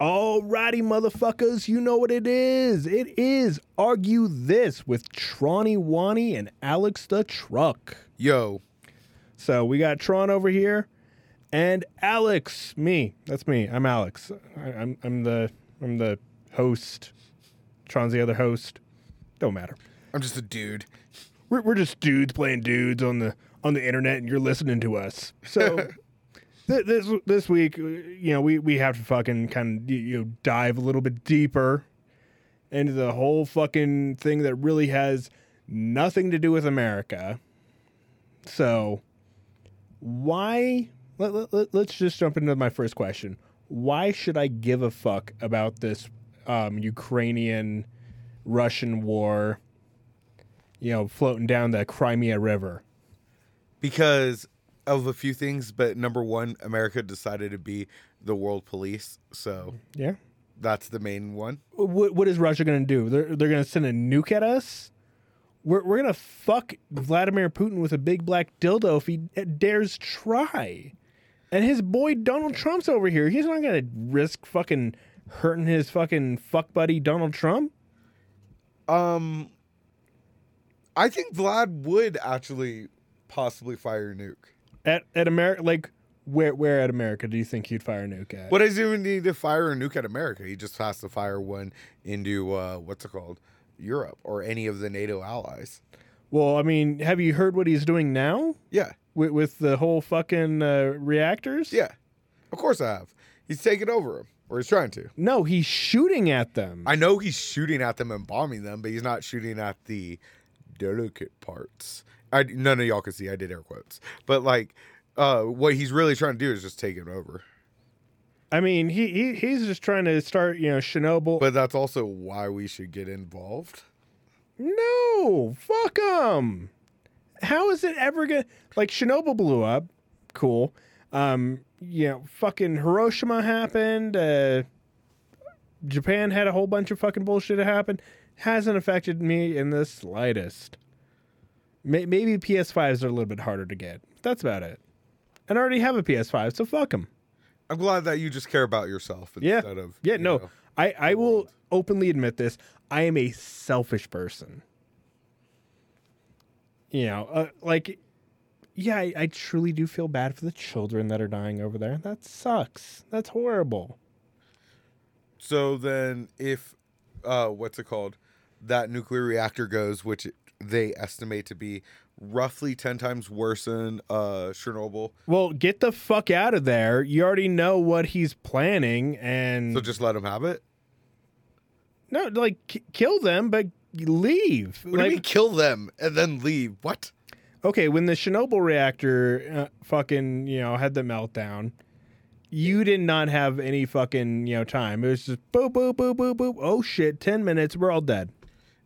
Alrighty, motherfuckers, you know what it is. It is Argue This with Tronny Wani and Alex the Truck. Yo, So we got Tron over here and Alex, me. That's me. I'm Alex. I, I'm I'm the I'm the host. Tron's the other host. Don't matter. I'm just a dude. We're we're just dudes playing dudes on the on the internet, and you're listening to us. So. th- This this week, uh, you know, we, we have to fucking kind of you know dive a little bit deeper into the whole fucking thing that really has nothing to do with America. So, why? Let, let, let, us just jump into my first question. Why should I give a fuck about this um, Ukrainian Russian war? You know, floating down the Crimea River. Because of a few things, but number one, America decided to be the world police. So Yeah. that's the main one. What, what is Russia going to do? They're, they're going to send a nuke at us? We're, we're going to fuck Vladimir Putin with a big black dildo if he dares try. And his boy Donald Trump's over here. He's not going to risk fucking hurting his fucking fuck buddy Donald Trump. Um, I think Vlad would actually possibly fire a nuke. At, at America, like, where, where at America do you think he'd fire a nuke at? What does he even need to fire a nuke at America? He just has to fire one into uh, what's it called, Europe or any of the NATO allies. Well, I mean, have you heard what he's doing now Yeah, with, with the whole fucking uh, reactors? yeah, of course I have. He's taking over them, or he's trying to. No, he's shooting at them. I know he's shooting at them and bombing them, but he's not shooting at the delicate parts. I, none of y'all can see. I did air quotes, but like, uh, what he's really trying to do is just take it over. I mean, he, he he's just trying to start, you know, Chernobyl. But that's also why we should get involved. no, fuck him. How is it ever gonna like Chernobyl blew up? Cool. Um, you know, fucking Hiroshima happened. Uh, Japan had a whole bunch of fucking bullshit that happened. Hasn't affected me in the slightest. May- Maybe PS5s are a little bit harder to get. That's about it. And I already have a PS5, so fuck them. I'm glad that you just care about yourself Yeah. instead of Yeah, no. know. I, I will openly admit this. I am a selfish person. You know, uh, like, yeah, I, I truly do feel bad for the children that are dying over there. That sucks. That's horrible. So then, if uh, what's it called, that nuclear reactor goes, which they estimate to be roughly ten times worse than uh, Chernobyl. Well, get the fuck out of there. You already know what he's planning, and So just let him have it. no, like k- kill them, but leave. What do you mean kill them and then leave? What? okay, when the Chernobyl reactor uh, fucking, you know, had the meltdown, you did not have any fucking, you know, time. It was just boop, boop, boop, boop, boop. Oh shit, 10 minutes, we're all dead.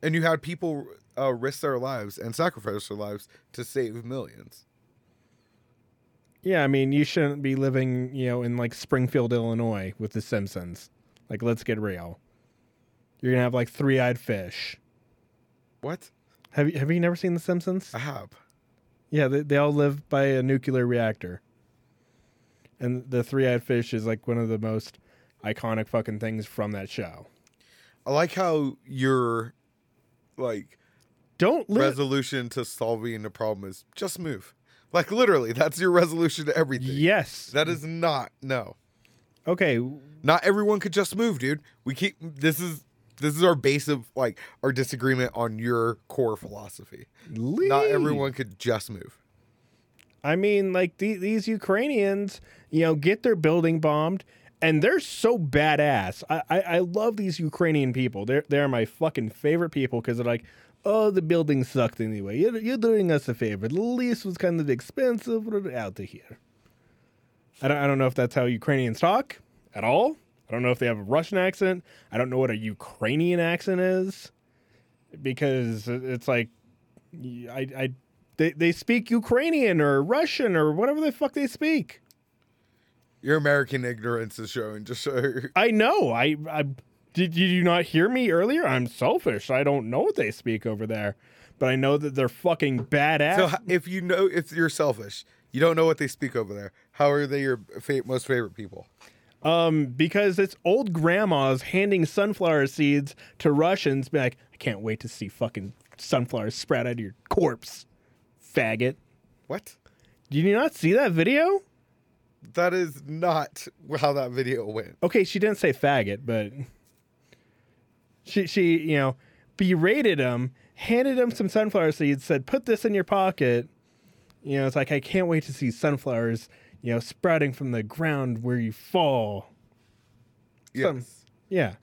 And you had people uh, risk their lives and sacrifice their lives to save millions. Yeah, I mean, you shouldn't be living, you know, in like Springfield, Illinois with The Simpsons. Like, let's get real. You're gonna have like three-eyed fish. What? Have you have you never seen The Simpsons? I have. Yeah, they, they all live by a nuclear reactor. And the three-eyed fish is like one of the most iconic fucking things from that show. I like how you're like Don't live. resolution to solving the problem is just move. Like literally, that's your resolution to everything. yes. That is not no. okay. Not everyone could just move, dude. We keep this is this is our base of like our disagreement on your core philosophy. Leave. Not everyone could just move. I mean, like the, these Ukrainians, you know, get their building bombed, and they're so badass. I, I, I love these Ukrainian people. They're they're my fucking favorite people because they're like, oh, the building sucked anyway. You're, you're doing us a favor. The lease was kind of expensive. We're out of here. I don't I don't know if that's how Ukrainians talk at all. I don't know if they have a Russian accent. I don't know what a Ukrainian accent is because it's like I, I they, they speak Ukrainian or Russian or whatever the fuck they speak. Your American ignorance is showing. Just show. I know. I, I did. Did you not hear me earlier? I'm selfish. I don't know what they speak over there, but I know that they're fucking badass. So if you know if you're selfish, you don't know what they speak over there. How are they your fa- most favorite people? Um, because it's old grandmas handing sunflower seeds to Russians. Be like, I can't wait to see fucking sunflowers sprout out of your corpse, faggot. What? Did you not see that video? That is not how that video went. Okay, she didn't say faggot, but she she you know berated him, handed him some sunflower seeds, said, "Put this in your pocket." You know, it's like I can't wait to see sunflowers, you know, sprouting from the ground where you fall. Yes. Some- Yeah.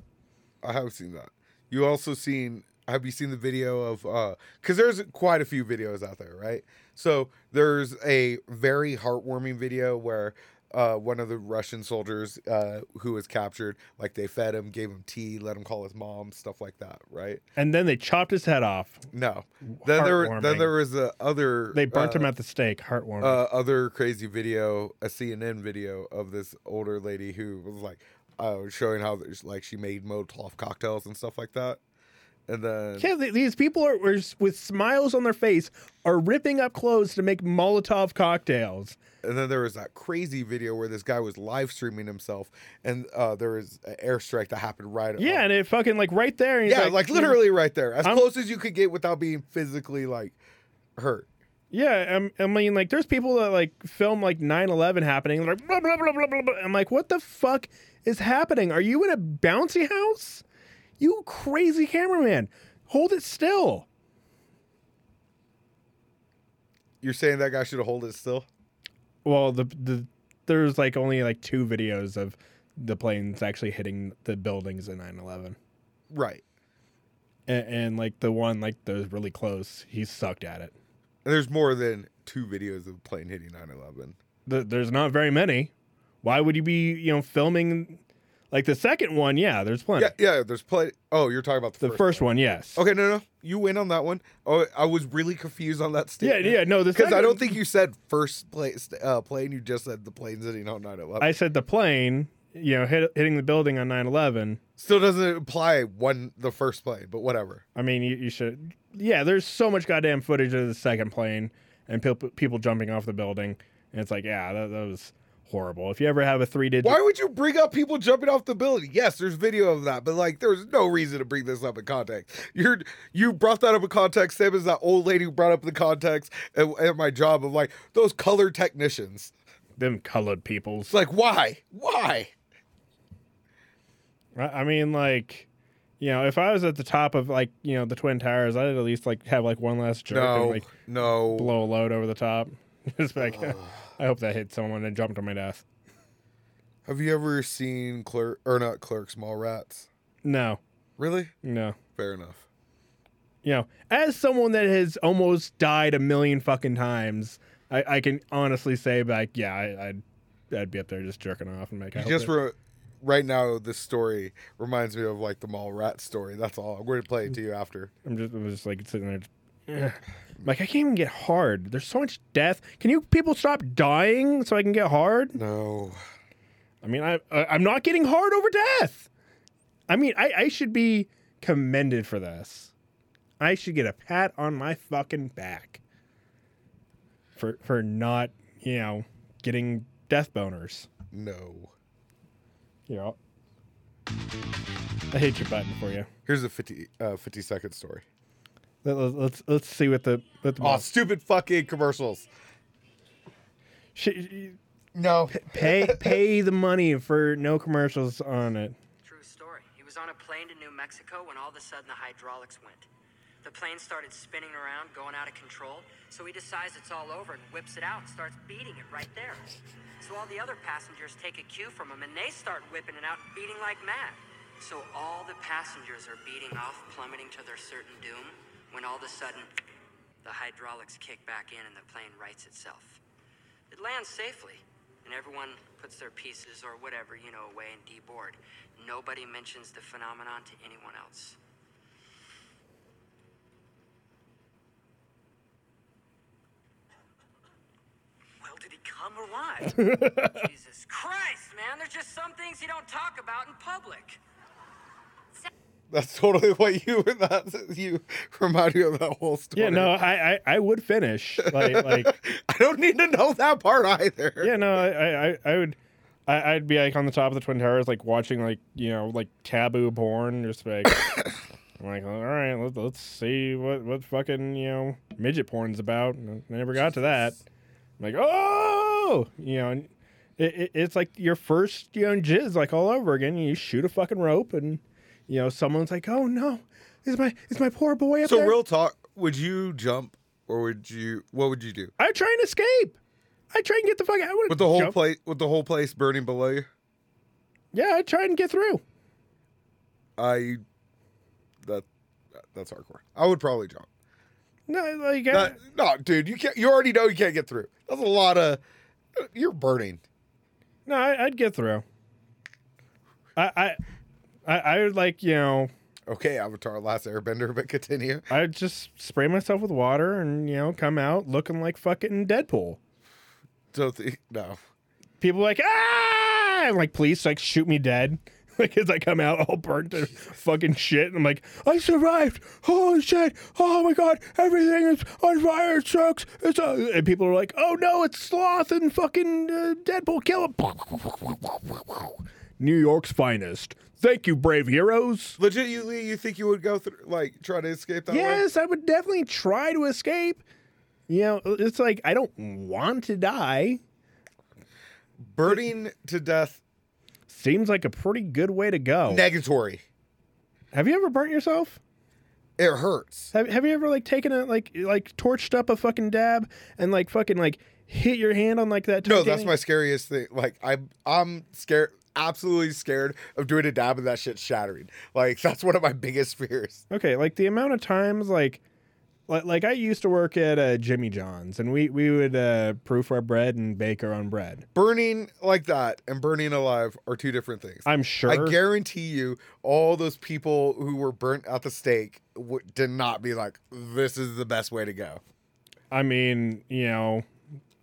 I have seen that. You also seen have you seen the video of uh cuz there's quite a few videos out there, right? So there's a very heartwarming video where uh one of the Russian soldiers uh who was captured, like they fed him, gave him tea, let him call his mom, stuff like that, right? And then they chopped his head off. No. Then there then there was a other They burnt uh, him at the stake. Heartwarming. uh, other crazy video, a CNN video of this older lady who was like uh, showing how there's like she made Molotov cocktails and stuff like that. And then yeah, th- these people are, are s- with smiles on their face are ripping up clothes to make Molotov cocktails. and then there was that crazy video where this guy was live streaming himself, and uh, there was an airstrike that happened right. Yeah, uh, and it fucking like right there. and he's yeah, like, literally right there, as I'm- close as you could get without being physically like hurt. Yeah, I'm, I mean, like, there's people that like film like 9/11 happening, like blah blah blah blah blah. blah. I'm like, what the fuck is happening? Are you in a bouncy house? You crazy cameraman, hold it still. You're saying that guy should have hold it still? Well, the the there's like only like two videos of the planes actually hitting the buildings in 9/11, Right. and, and like the one like that was really close, he sucked at it. And there's more than two videos of the plane hitting 9/11. The, there's not very many. Why would you be you know filming? Like the second one, yeah, there's plenty. Yeah, yeah. There's plenty. Oh, you're talking about the, the first one, yes. Okay, no, no, you win on that one. Oh, I was really confused on that step. Yeah, statement. yeah, no, Because I don't think you said first place uh, plane. You just said the plane's hitting on 9/11. I said the plane, you know, hit, hitting the building on 9/11. Still doesn't apply one the first plane, but whatever. I mean, you, you should. Yeah, there's so much goddamn footage of the second plane and people people jumping off the building, and it's like, yeah, that, that was horrible. If you ever have a three digit, Why would you bring up people jumping off the building? Yes, there's video of that, but like, there's no reason to bring this up in context. You're you brought that up in context, same as that old lady who brought up the context at, at my job of like those color technicians. them colored peoples. It's like, why, why? I mean, like, you know, if I was at the top of like you know the twin towers, I'd at least like have like one last jerk and No, like no. blow a load over the top. Just like, I hope that hit someone and jumped on my death. Have you ever seen clerk or not clerks, Mallrats? No, Really? no. Fair enough. you know, as someone that has almost died a million fucking times, I, I can honestly say, like, yeah, I, I'd, I'd be up there just jerking off and make. You just re- right now, this story reminds me of like the mall rat story. That's all. I'm going to play it to you after. I'm just, I'm just like sitting there. Ugh. Like I can't even get hard. There's so much death. Can you people stop dying so I can get hard? No. I mean, I, I I'm not getting hard over death. I mean, I, I should be commended for this. I should get a pat on my fucking back for for not you know getting death boners. No. You know, I hate your button for you. Here's a 50, uh, 50 second story. Let, us let's let's see what the what the Oh, stupid fucking commercials. Sh- No. pay pay the money for no commercials on it. True story. He was on a plane to New Mexico when all of a sudden the hydraulics went. The plane started spinning around, going out of control, so he decides it's all over and whips it out and starts beating it right there. So all the other passengers take a cue from him and they start whipping it out and beating like mad. So all the passengers are beating off, plummeting to their certain doom, when all of a sudden the hydraulics kick back in and the plane rights itself. It lands safely, and everyone puts their pieces or whatever, you know, away and deboard. Nobody mentions the phenomenon to anyone else. Well, did he come or what? Jesus Christ, man, there's just some things you don't talk about in public. That's totally what you were that you remind me of that whole story. Yeah, no, I I, I would finish like like I don't need to know that part either. yeah no I, I I would I, I'd be like on the top of the twin towers, like watching like you know like taboo porn, just like. I'm like, all right, let, let's see what what fucking you know midget porn's about. I never got to that. I'm like, oh, you know, it, it, it's like your first you know jizz like all over again. You shoot a fucking rope, and you know someone's like, oh no, is my is my poor boy up So there? So real talk, would you jump or would you? What would you do I try and escape. I try and get the fuck out. With the whole jump. place? With the whole place burning below you? Yeah, I try and get through. I that that's hardcore. I would probably jump. No, like uh, I- That- no, dude, you can't. You already know you can't get through. That's a lot of. You're burning. no, I, I'd get through. I, I, I, I would like you know, Okay, Avatar: Last Airbender, but continue. I'd just spray myself with water and you know come out looking like fucking Deadpool. So the, no, People like ah, and like police like shoot me dead. Like as I come out all burnt to fucking shit, and I'm like, I survived. Holy shit! Oh my god, everything is on fire. It sucks. It's uh, and people are like, Oh no, it's Sloth and fucking uh, Deadpool. Kill him. New York's finest. Thank you, brave heroes. legitimately, you think you would go through, like, try to escape that way? Yes, I would definitely try to escape. You know, it's like I don't want to die. Burning to death, Seems like a pretty good way to go. negatory. Have you ever burnt yourself? It hurts. Have, have you ever like taken a like like torched up a fucking dab and like fucking like hit your hand on like that? No, that's my scariest thing. Like, I, I'm scared, absolutely scared of doing a dab and that shit shattering. Like, that's one of my biggest fears. Okay, like the amount of times like like, I used to work at uh, Jimmy John's and we we would uh, proof our bread and bake our own bread. Burning like that and burning alive are two different things. I'm sure. I guarantee you, all those people who were burnt at the stake w- did not be like, "This is the best way to go." I mean, you know,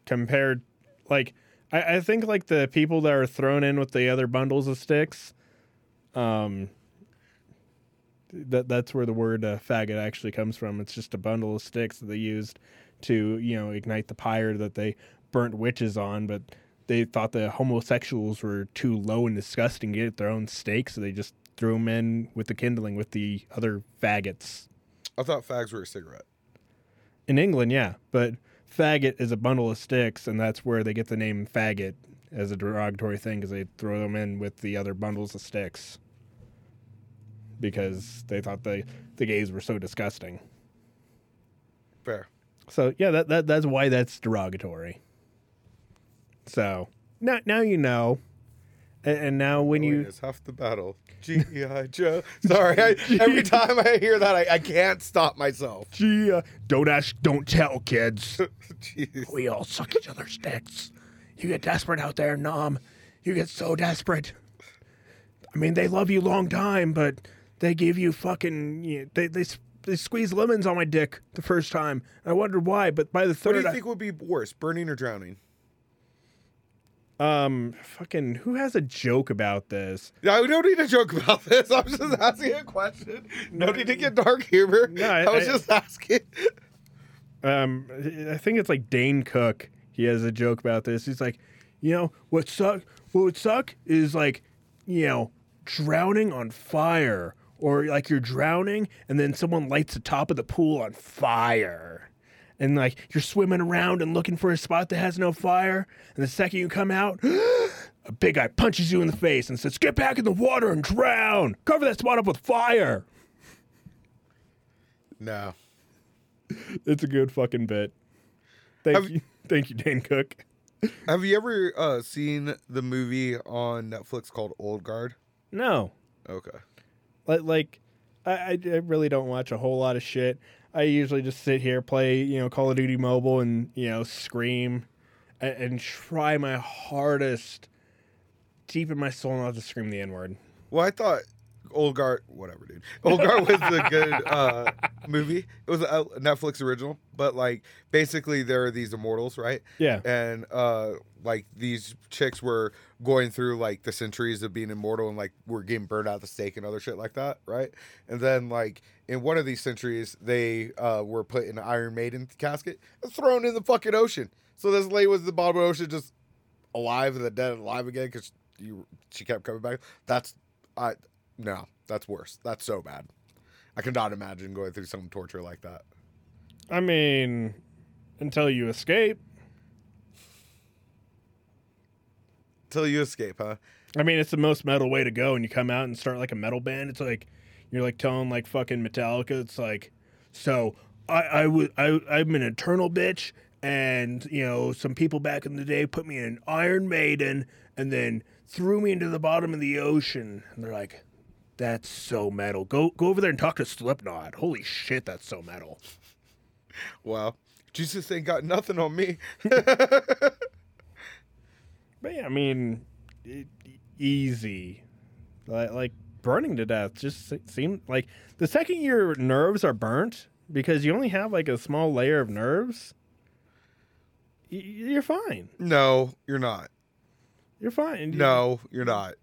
compared, like, I, I think like the people that are thrown in with the other bundles of sticks, um, that that's where the word uh, faggot actually comes from. It's just a bundle of sticks that they used to, you know, ignite the pyre that they burnt witches on, but they thought the homosexuals were too low and disgusting to get their own stake, so they just threw them in with the kindling with the other faggots. I thought fags were a cigarette. In England, yeah, but faggot is a bundle of sticks, and that's where they get the name faggot as a derogatory thing because they throw them in with the other bundles of sticks because they thought the the gays were so disgusting. Fair. So yeah, that, that that's why that's derogatory. So now now you know, and, and now when Knowing you is half the battle. G.I. Joe. Sorry, I, every time I hear that, I, I can't stop myself. gee, uh, don't ask, don't tell, kids. Jeez. We all suck each other's dicks. You get desperate out there, Nom. You get so desperate. I mean, they love you long time, but they give you fucking. You they they s- they squeeze lemons on my dick the first time. I wondered why, but by the third, What do third, you I- think would be worse, burning or drowning? Um, fucking, who has a joke about this? I don't need to joke about this. I was just asking a question. No need to get dark humor. No, I- I, was I- just asking. Um, I think it's like Dane Cook. He has a joke about this. He's like, you know, what suck? What would suck is like, you know, drowning on fire, or like you're drowning and then someone lights the top of the pool on fire, and like you're swimming around and looking for a spot that has no fire, and the second you come out. A big guy punches you in the face and says, "Get back in the water and drown. Cover that spot up with fire." No. It's a good fucking bit. Thank Have- you, thank you, Dane Cook. Have you ever uh, seen the movie on Netflix called Old Guard? No, Okay. like, I I really don't watch a whole lot of shit. I usually just sit here, play, you know, Call of Duty Mobile, and you know, scream, and, and try my hardest, deep in my soul, not to scream the N word. Well, I thought Old Guard, whatever, dude. Old Guard was a good uh, movie. It was a Netflix original, but like basically there are these immortals, right? Yeah, And uh, like these chicks were going through like the centuries of being immortal and like were getting burned out the stake and other shit like that, right? And then like in one of these centuries, they uh, were put in an Iron Maiden casket and thrown in the fucking ocean. So this lady was at the bottom of the ocean just alive and then dead and alive again because you she kept coming back. That's I no, that's worse. That's so bad. I cannot imagine going through some torture like that. I mean, until you escape. Until you escape, huh? I mean, it's the most metal way to go, and you come out and start like a metal band. It's like you're like telling like fucking Metallica. It's like, so I I I'm an eternal bitch, and you know some people back in the day put me in an Iron Maiden, and then threw me into the bottom of the ocean. And they're like, that's so metal. Go go over there and talk to Slipknot. Holy shit, that's so metal. Well, Jesus ain't got nothing on me. But yeah, I mean, it, easy. Like, like burning to death just se- seemed like the second your nerves are burnt because you only have like a small layer of nerves. y- You're fine. no, you're not. You're fine. No, you're not.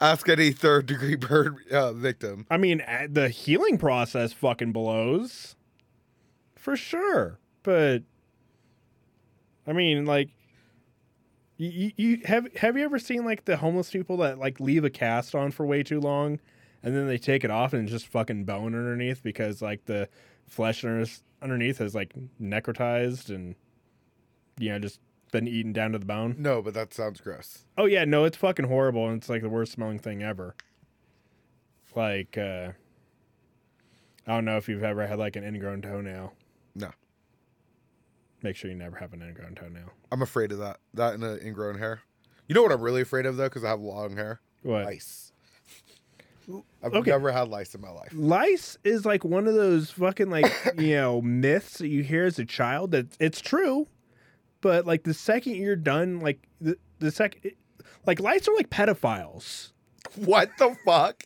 Ask any third degree burn uh, victim. I mean, the healing process fucking blows. For sure. But I mean, like you, you, have have you ever seen like the homeless people that like leave a cast on for way too long and then they take it off and just fucking bone underneath because like the flesh underneath has like necrotized and you know just been eaten down to the bone. No, but that sounds gross. Oh yeah, no, it's fucking horrible and it's like the worst smelling thing ever. Like uh I don't know if you've ever had like an ingrown toenail. No. Make sure you never have an ingrown toenail. I'm afraid of that. That and the ingrown hair. You know what I'm really afraid of though, because I have long hair. What? Lice. I've Okay. never had lice in my life. Lice is like one of those fucking like you know myths that you hear as a child that it's true, but like the second you're done, like the the second, like lice are like pedophiles. What the fuck?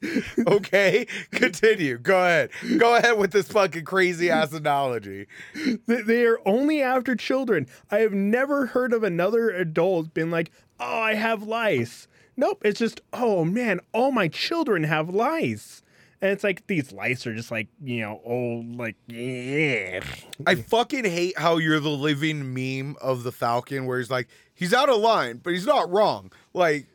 Okay, continue. Go ahead. Go ahead with this fucking crazy ass analogy. They, they are only after children. I have never heard of another adult being like, "Oh, I have lice." Nope, it's just, "Oh man, all my children have lice." And it's like these lice are just like, you know, old like yeah. I fucking hate how you're the living meme of the Falcon, where he's like, he's out of line, but he's not wrong. Like,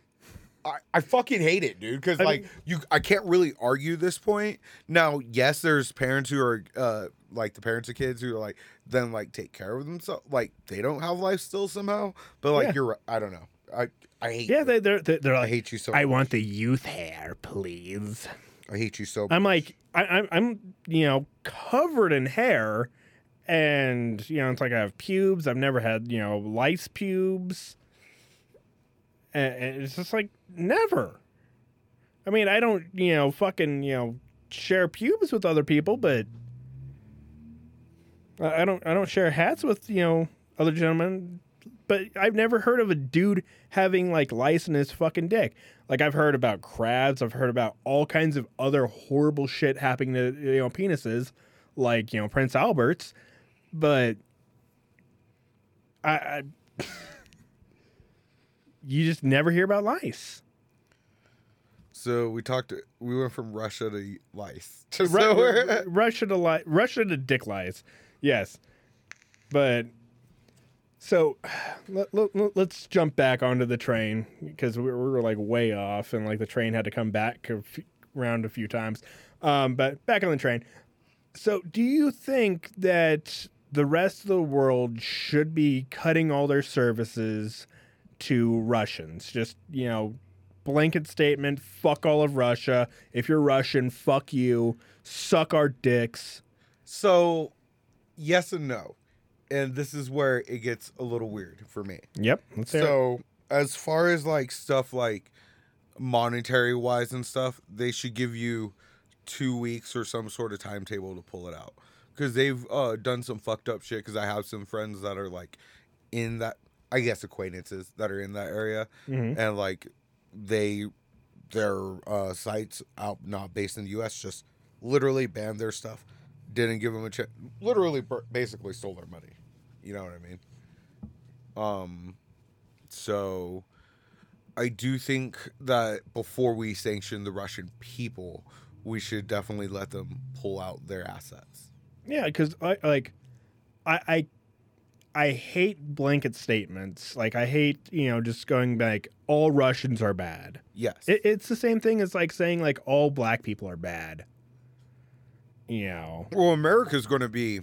I, I fucking hate it, dude. Because like mean- you, I can't really argue this point. Now, yes, there's parents who are uh like the parents of kids who are like then like take care of themselves. Like they don't have life still somehow. But like Yeah. you're, right. I don't know. I I hate. Yeah, you. they they're they're, they're I hate you so. I much. want the youth hair, please. I hate you so. Much. I'm like, I, I'm, I'm, you know, covered in hair, and you know, it's like I have pubes. I've never had, you know, lice pubes, and, and it's just like never. I mean, I don't, you know, fucking, you know, share pubes with other people, but I don't, I don't share hats with, you know, other gentlemen. But I've never heard of a dude having like lice in his fucking dick. Like I've heard about crabs, I've heard about all kinds of other horrible shit happening to you know penises, like you know Prince Albert's, but I, I you just never hear about lice. so we talked. We went from Russia to lice. Just Ru- so Russia to lice. Russia to dick lice, yes, but so let, let, us jump back onto the train because we we were like way off and like the train had to come back around a few times. Um, but back on the train. So, do you think that the rest of the world should be cutting all their services to Russians? Just, you know, blanket statement fuck all of Russia. If you're Russian, fuck you. Suck our dicks. So, yes and no. And this is where it gets a little weird for me. Yep. So, as far as like stuff like monetary wise and stuff, they should give you two weeks or some sort of timetable to pull it out. Because they've uh, done some fucked up shit. Because I have some friends that are like in that, I guess, acquaintances that are in that area. Mhm. And like they, their uh, sites out not based in the US just literally banned their stuff. Didn't give them a chance. Literally, basically stole their money. You know what I mean? Um, so I do think that before we sanction the Russian people, we should definitely let them pull out their assets. Yeah, because I like, I, I, I hate blanket statements. Like I hate you know just going like all Russians are bad. Yes. It, it's the same thing as like saying like all black people are bad. You know. well, America's going to be,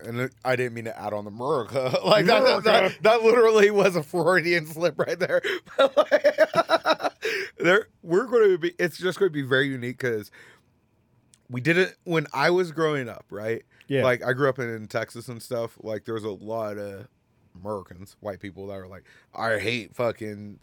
and I didn't mean to add on the America. like that, that, that, that literally was a Freudian slip right there. There, we're going to be. It's just going to be very unique because we didn't when I was growing up, right? Yeah. Like I grew up in Texas and stuff. Like there was a lot of Americans, white people that were like, I hate fucking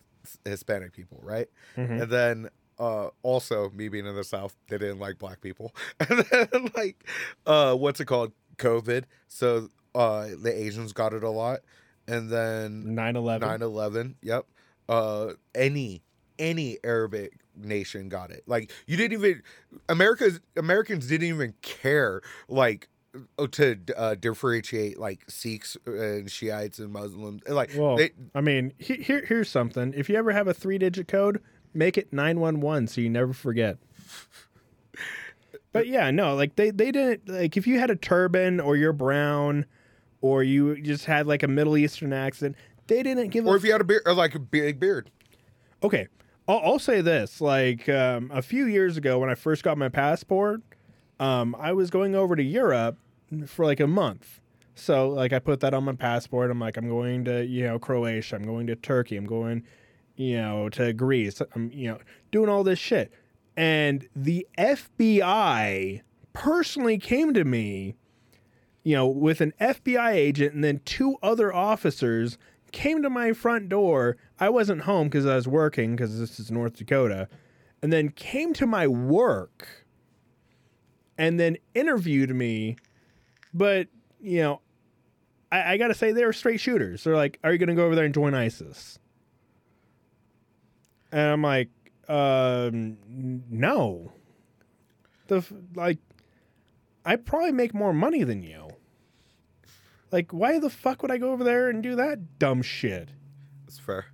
Hispanic people, right? Mhm. And then uh also me being in the South, they didn't like black people. And then like uh what's it called? COVID. So uh the Asians got it a lot. And then 9/11. 9-11 yep uh any any arabic nation got it like you didn't even america's americans didn't even care like uh, to uh, differentiate like sikhs and shiites and muslims like Well, they, I mean, he- here here's something. If you ever have a three digit code, make it 911 so you never forget. But yeah, no, like they they didn't like if you had a turban or you're brown or you just had like a Middle Eastern accent, they didn't give or if you had a beard or like a big beard Okay, I'll, I'll say this: like um, a few years ago, when I first got my passport, um, I was going over to Europe for like a month. So like I put that on my passport. I'm like, I'm going to you know Croatia. I'm going to Turkey. I'm going, you know, to Greece. I'm you know doing all this shit. And the FBI personally came to me, you know, with an FBI agent and then two other officers came to my front door. I wasn't home because I was working because this is North Dakota, and then came to my work and then interviewed me. But, you know, I, I got to say, they were straight shooters. They're like, Are you going to go over there and join ISIS? And I'm like, um, no. The like, I probably make more money than you. Like, why the fuck would I go over there and do that dumb shit? That's fair.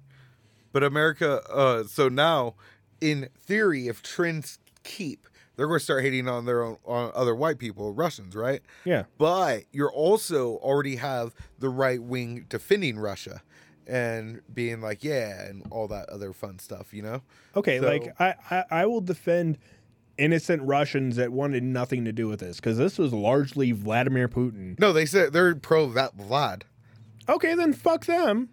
But America, uh, so now, in theory, if trends keep, they're going to start hating on their own on other white people, Russians, right? Yeah. But you're also already have the right wing defending Russia and being like, yeah, and all that other fun stuff, you know? Okay, So- like I, I, I will defend innocent Russians that wanted nothing to do with this because this was largely Vladimir Putin. No, they said they're pro Vlad. Okay, then fuck them.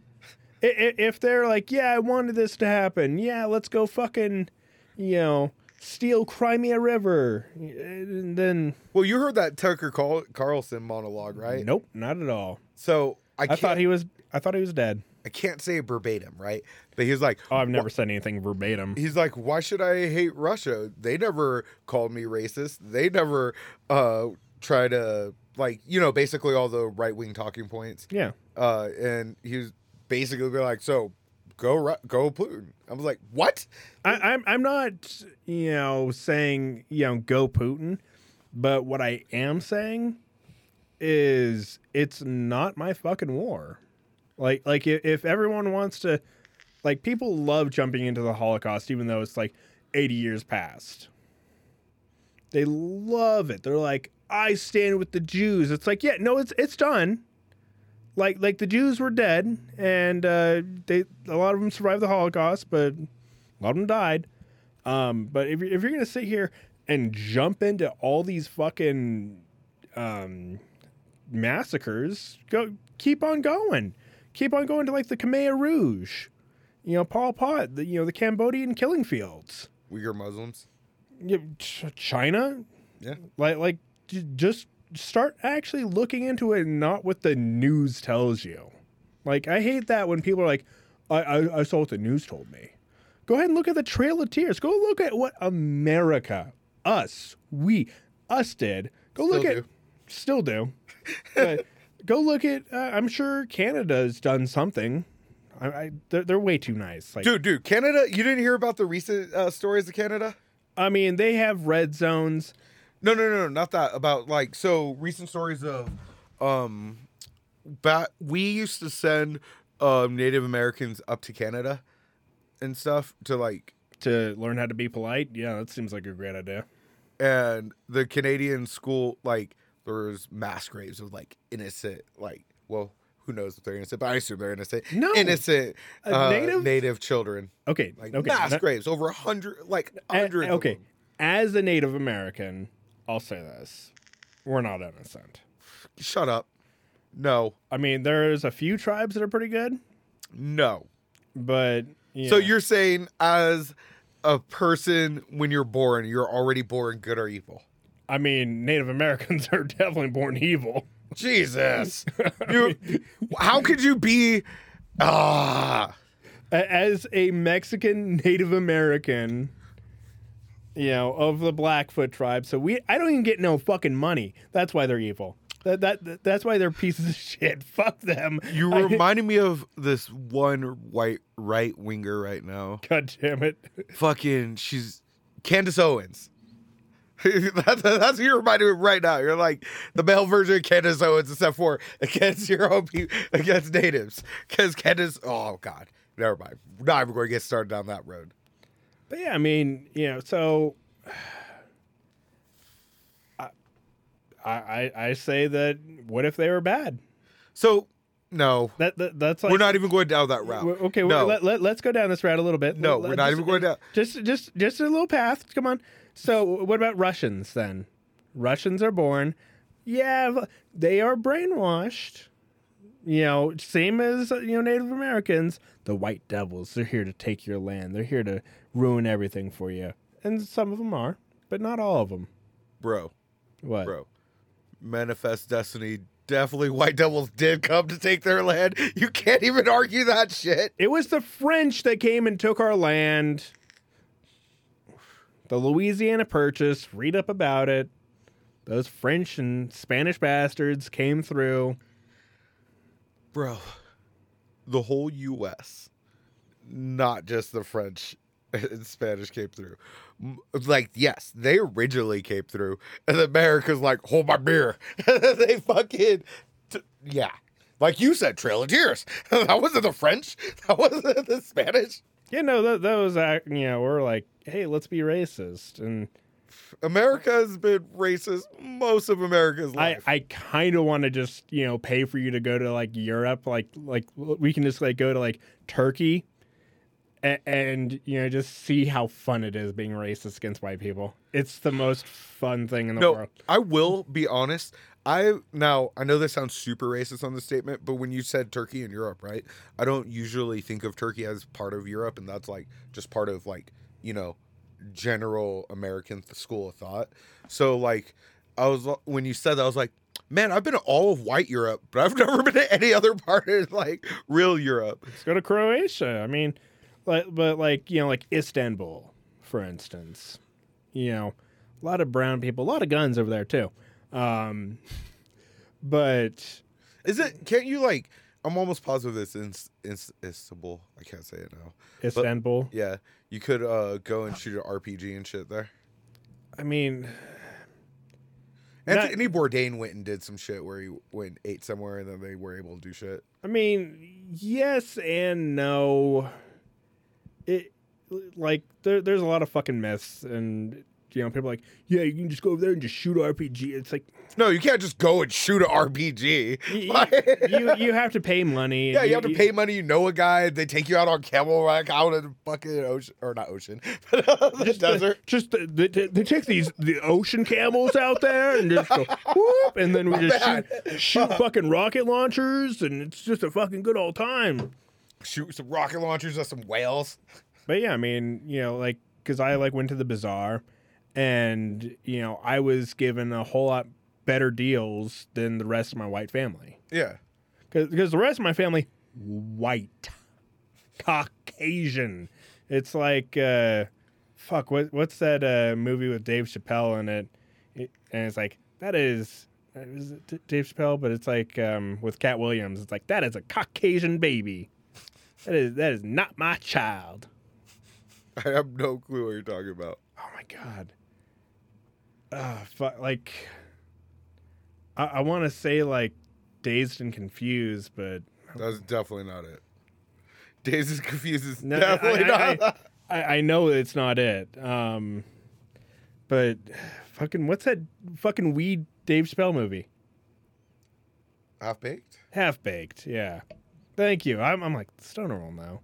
If they're like, yeah, I wanted this to happen. Yeah, let's go fucking, you know, steal Crimea River. And then, Well, you heard that Tucker Carl- Carlson monologue, right? nope, not at all. So I, I thought he was. I thought he was dead. I can't say verbatim, right? But he was like, Oh, I've never said anything verbatim. he's like, why should I hate Russia? They never called me racist. They never uh try to like, you know, basically all the right wing talking points. Yeah. Uh, and he was basically be like, so go Ru- go Putin. I was like, what? I, I'm I'm not you know saying you know go Putin, but what I am saying is it's not my fucking war. Like like if, everyone wants to, like people love jumping into the Holocaust even though it's like 80 years past. They love it. They're like I stand with the Jews. It's like yeah no it's it's done. Like like the Jews were dead and uh, they a lot of them survived the Holocaust, but a lot of them died. Um, but if you're, if you're gonna sit here and jump into all these fucking um, massacres, go keep on going, keep on going to like the Khmer Rouge, you know, Pol Pot, the you know the Cambodian killing fields, Uyghur Muslims. China, Yeah. like like just start actually looking into it, and not what the news tells you. Like I hate that when people are like, I I, I saw what the news told me. Go ahead and look at the Trail of Tears. Go look at what America, us, we, us did. Go look Still at, do. still do. But go look at. Uh, I'm sure Canada's done something. I, I they're, they're way too nice. Like, Dude, dude, Canada, you didn't hear about the recent uh, stories of Canada? I mean, they have red zones. No, no, no, no, not that. About like so recent stories of um bat we used to send um Native Americans up to Canada and stuff to like to learn how to be polite. Yeah, that seems like a great idea. and the Canadian school like there was mass graves of like innocent like well who knows if they're innocent, but I assume they're innocent. No. innocent uh, native? native children, Okay, like okay. mass graves, over a hundred, like hundred. okay. As a Native American, I'll say this: we're not innocent. shut up. No, I mean, there's a few tribes that are pretty good, no. but you So you're saying as a person when you're born, you're already born good or evil? I mean, Native Americans are definitely born evil. Jesus, you. How could you be? Ah, As a Mexican Native American, you know, of the Blackfoot tribe, so we I don't even get no fucking money. That's why they're evil. That that that's why they're pieces of shit. Fuck them. you reminding me of this one white right winger right now. God damn it. Fucking, she's Candace Owens. that's, that's who you're reminding me right now. You're like the male version of Candace Owens, except for against your own people, against natives. Because Candace, oh god, never mind. Not even going to get started down that road. But yeah, I mean, you know, so I, I I say that what if they were bad? So no, That, that that's like we're not even going down that route. okay. no, Let, let, let's go down this route a little bit. no, Let- we're not even going down. Just just just a little path. Come on. So what about Russians then? Russians are born. Yeah, they are brainwashed. You know, same as uh, you know Native Americans. The white devils. They're here to take your land. They're here to ruin everything for you. And some of them are, but not all of them. bro, What? bro. Manifest Destiny. Definitely, White Devils did come to take their land. You can't even argue that shit. It was the French that came and took our land. The Louisiana Purchase, read up about it. Those French and Spanish bastards came through. bro the whole us not just the french and spanish came through. Like yes they originally came through and america's like hold my beer. They fucking t- yeah. Like you said trail of tears. That wasn't the french. That wasn't the spanish You know, th- those, you know, we're like, hey, let's be racist. And america has been racist most of america's I, life I kind of want to just, you know, pay for you to go to like Europe. Like, like we can just like go to like Turkey and, and you know, just see how fun it is being racist against white people. It's the most fun thing in the no world. i will be honest I now I know this sounds super racist on the statement, but when you said Turkey and Europe, right? I don't usually think of Turkey as part of Europe, and that's like just part of like you know general American th- school of thought. So like I was uh, when you said that, I was like, man, I've been to all of white Europe, but I've never been to any other part of like real Europe. Let's go to Croatia. I mean, like, but like you know, like Istanbul, for instance. You know, a lot of brown people, a lot of guns over there too. Um, but Is it? Can't you like? I'm almost positive this in, in Istanbul. I can't say it now. Istanbul. Yeah, you could uh go and shoot an RPG and shit there. I mean, Not- Bourdain went and did some shit where he went and ate somewhere and then they were able to do shit. I mean, yes and no. It like there, there's a lot of fucking myths, and you know, people are like, yeah, you can just go over there and just shoot RPG. It's like No, you can't just go and shoot an RPG. Like- you you have to pay money. yeah, you have to pay money. You know a guy. They take you out on camel rack out in the fucking ocean or not ocean, but the Just the- desert. just the, they, they take these the ocean camels out there and just go whoop, and then we just shoot, shoot fucking rocket launchers, and it's just a fucking good old time. Shoot some rocket launchers at some whales. But yeah, I mean, you know, like because I like went to the bazaar, and you know, I was given a whole lot better deals than the rest of my white family Yeah. because the rest of my family white, Caucasian. It's like uh, fuck. What what's that uh, movie with Dave Chappelle in it? it and it's like that is. Is it Dave Chappelle? But it's like um, with Katt Williams. It's like that is a Caucasian baby. That is that is not my child. I have no clue what you're talking about. Oh my god. Uh, fu- like, I, I want to say like dazed and confused, but That's definitely not it. Dazed and confused is No, definitely I- I- not. I, I know it's not it. Um, but fucking what's that fucking weed Dave Chappelle movie? Half baked. Half baked, yeah. Thank you. I'm, I'm like stoner roll now.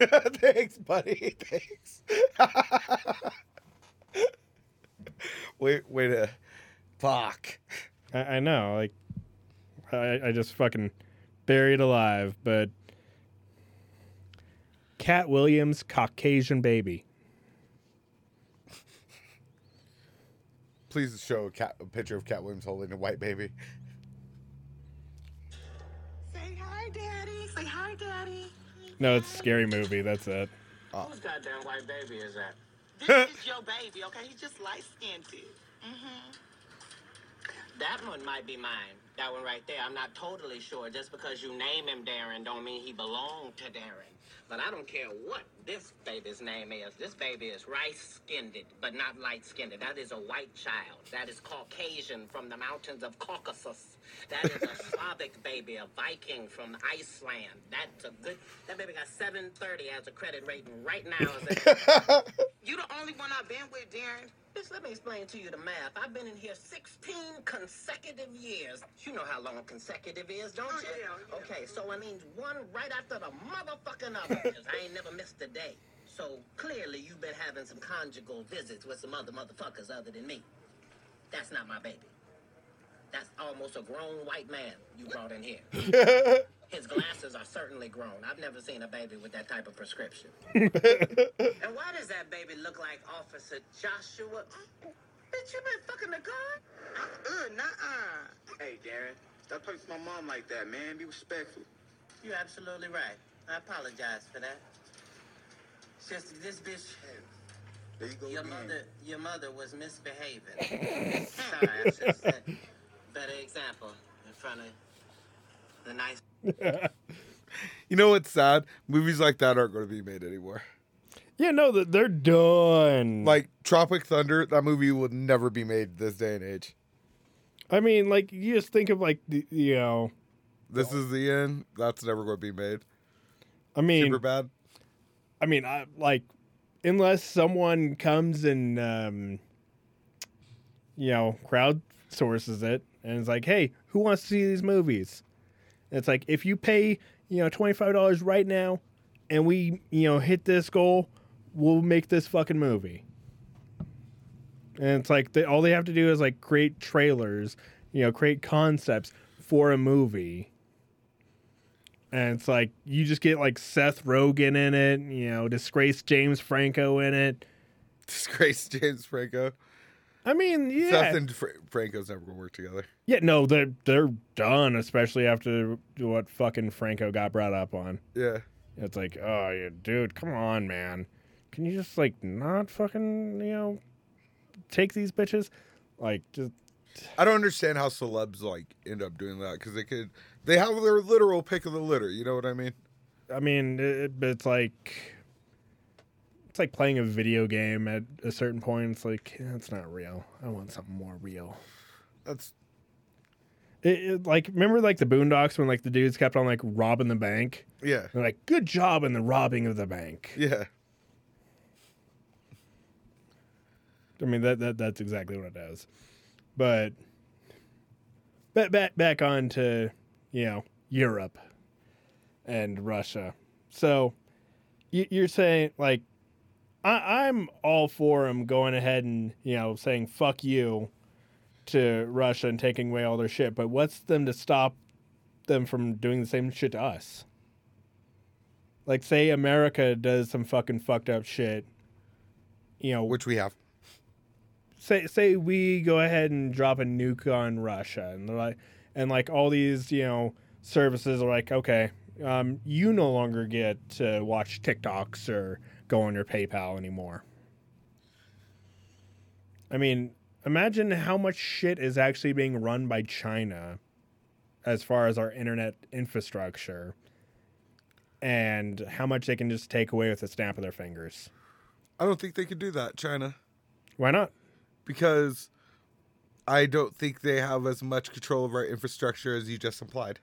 Thanks, buddy. Thanks. wait, wait a fuck. I, I know, like I, I just fucking buried alive, but Katt Williams, Caucasian baby. Please show a, cat, a picture of Katt Williams holding a white baby. Say hi, Daddy. Say hi, Daddy. No, it's a scary movie. That's it. Whose goddamn white baby is that? This is your baby, okay? He's just light skinned. Mm-hmm. That one might be mine. That one right there. I'm not totally sure. Just because you name him Darren don't mean he belonged to Darren. But I don't care what this baby's name is. This baby is rice-skinned, but not light-skinned. That is a white child. That is Caucasian from the mountains of Caucasus. That is a Slavic baby, a Viking from Iceland. That's a good. That baby got 730 as a credit rating right now. You the only one I've been with, Darren. Bitch, let me explain to you the math. I've been in here 16 consecutive years. You know how long consecutive is, don't Oh, you? yeah, yeah. Okay, so it means one right after the motherfucking other. 'cause I ain't never missed a day. So clearly you've been having some conjugal visits with some other motherfuckers other than me. That's not my baby. That's almost a grown white man you brought in here. His glasses are certainly grown. I've never seen a baby with that type of prescription. And why does that baby look like Officer Joshua? Bitch, you been fucking the car? Uh, nah. Hey, Darren, stop talking to my mom like that, man. Be respectful. You're absolutely right. I apologize for that. It's just this bitch, There you go your again. mother, your mother was misbehaving. Sorry, I should set better example in front of the nice. You know what's sad? Movies like that aren't going to be made anymore. Yeah, no, th- they're done. Like Tropic Thunder, that movie would never be made this day and age. I mean, like you just think of like the, you know, This is the end. That's never going to be made. I mean, Superbad. I mean, I like unless someone comes and um, you know crowd sources it and it's like, hey, who wants to see these movies? It's like if you pay you know twenty five dollars right now, and we you know hit this goal, we'll make this fucking movie. And it's like they, all they have to do is like create trailers, you know, create concepts for a movie. And it's like you just get like Seth Rogen in it, you know, disgraced James Franco in it. Disgrace James Franco. I mean, yeah, Seth and Fra- Franco's never to work together. yeah, no, they're they're done, especially after what fucking Franco got brought up on. Yeah. It's like, oh, yeah, dude, come on, man, can you just like not fucking, you know, take these bitches, like just I don't understand how celebs like end up doing that because they could they have their literal pick of the litter. You know what I mean? I mean, it, it's like like playing a video game at a certain point. It's like it's not real. I want something more real. That's It, it, like remember like the Boondocks when like the dudes kept on like robbing the bank. yeah, They're like, "Good job in the robbing of the bank." yeah. I mean that that that's exactly what it does. But back back back on to you know Europe and Russia. So you, you're saying like I, I'm all for them going ahead and you know saying fuck you to Russia and taking away all their shit. But what's them to stop them from doing the same shit to us? Like say America does some fucking fucked up shit. You know, Which we have. say say we go ahead and drop a nuke on Russia and they're like and like all these you know services are like okay um, you no longer get to watch TikToks or go on your PayPal anymore. I mean, imagine how much shit is actually being run by China as far as our internet infrastructure and how much they can just take away with a snap of their fingers. I don't think they could do that, China, Why not? because I don't think they have as much control of our infrastructure as you just implied.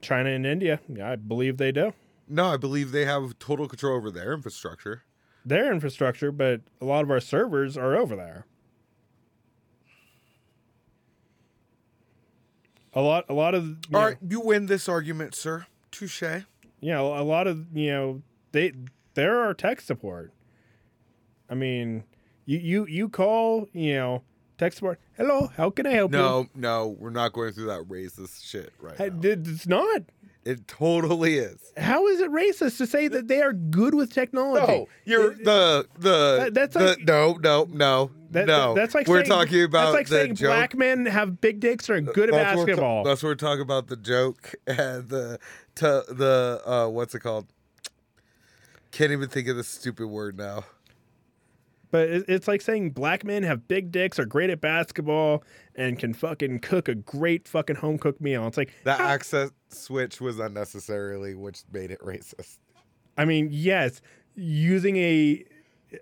China and India, I believe they do. No, I believe they have total control over their infrastructure. their infrastructure, but a lot of our servers are over there. a lot a lot of you All know, right, you win this argument, sir. Touche. you know, a lot of you know they there are tech support. I mean, you you you call you know tech support. Hello, how can I help you? No, no, we're not going through that racist shit right Hey, now. It's not. It totally is. How is it racist to say that they are good with technology? No, you're the the That- that's the, like- no no no That- no. that's like we're saying, talking about that's like the saying joke. black men have big dicks or are good at That's what basketball. that's what we're talking about the joke and the to, the uh what's it called? Can't even think of the stupid word now. But it's like saying black men have big dicks, are great at basketball, and can fucking cook a great fucking home cooked meal. It's like, That how- accent switch was unnecessarily, which made it racist. I mean, yes, using a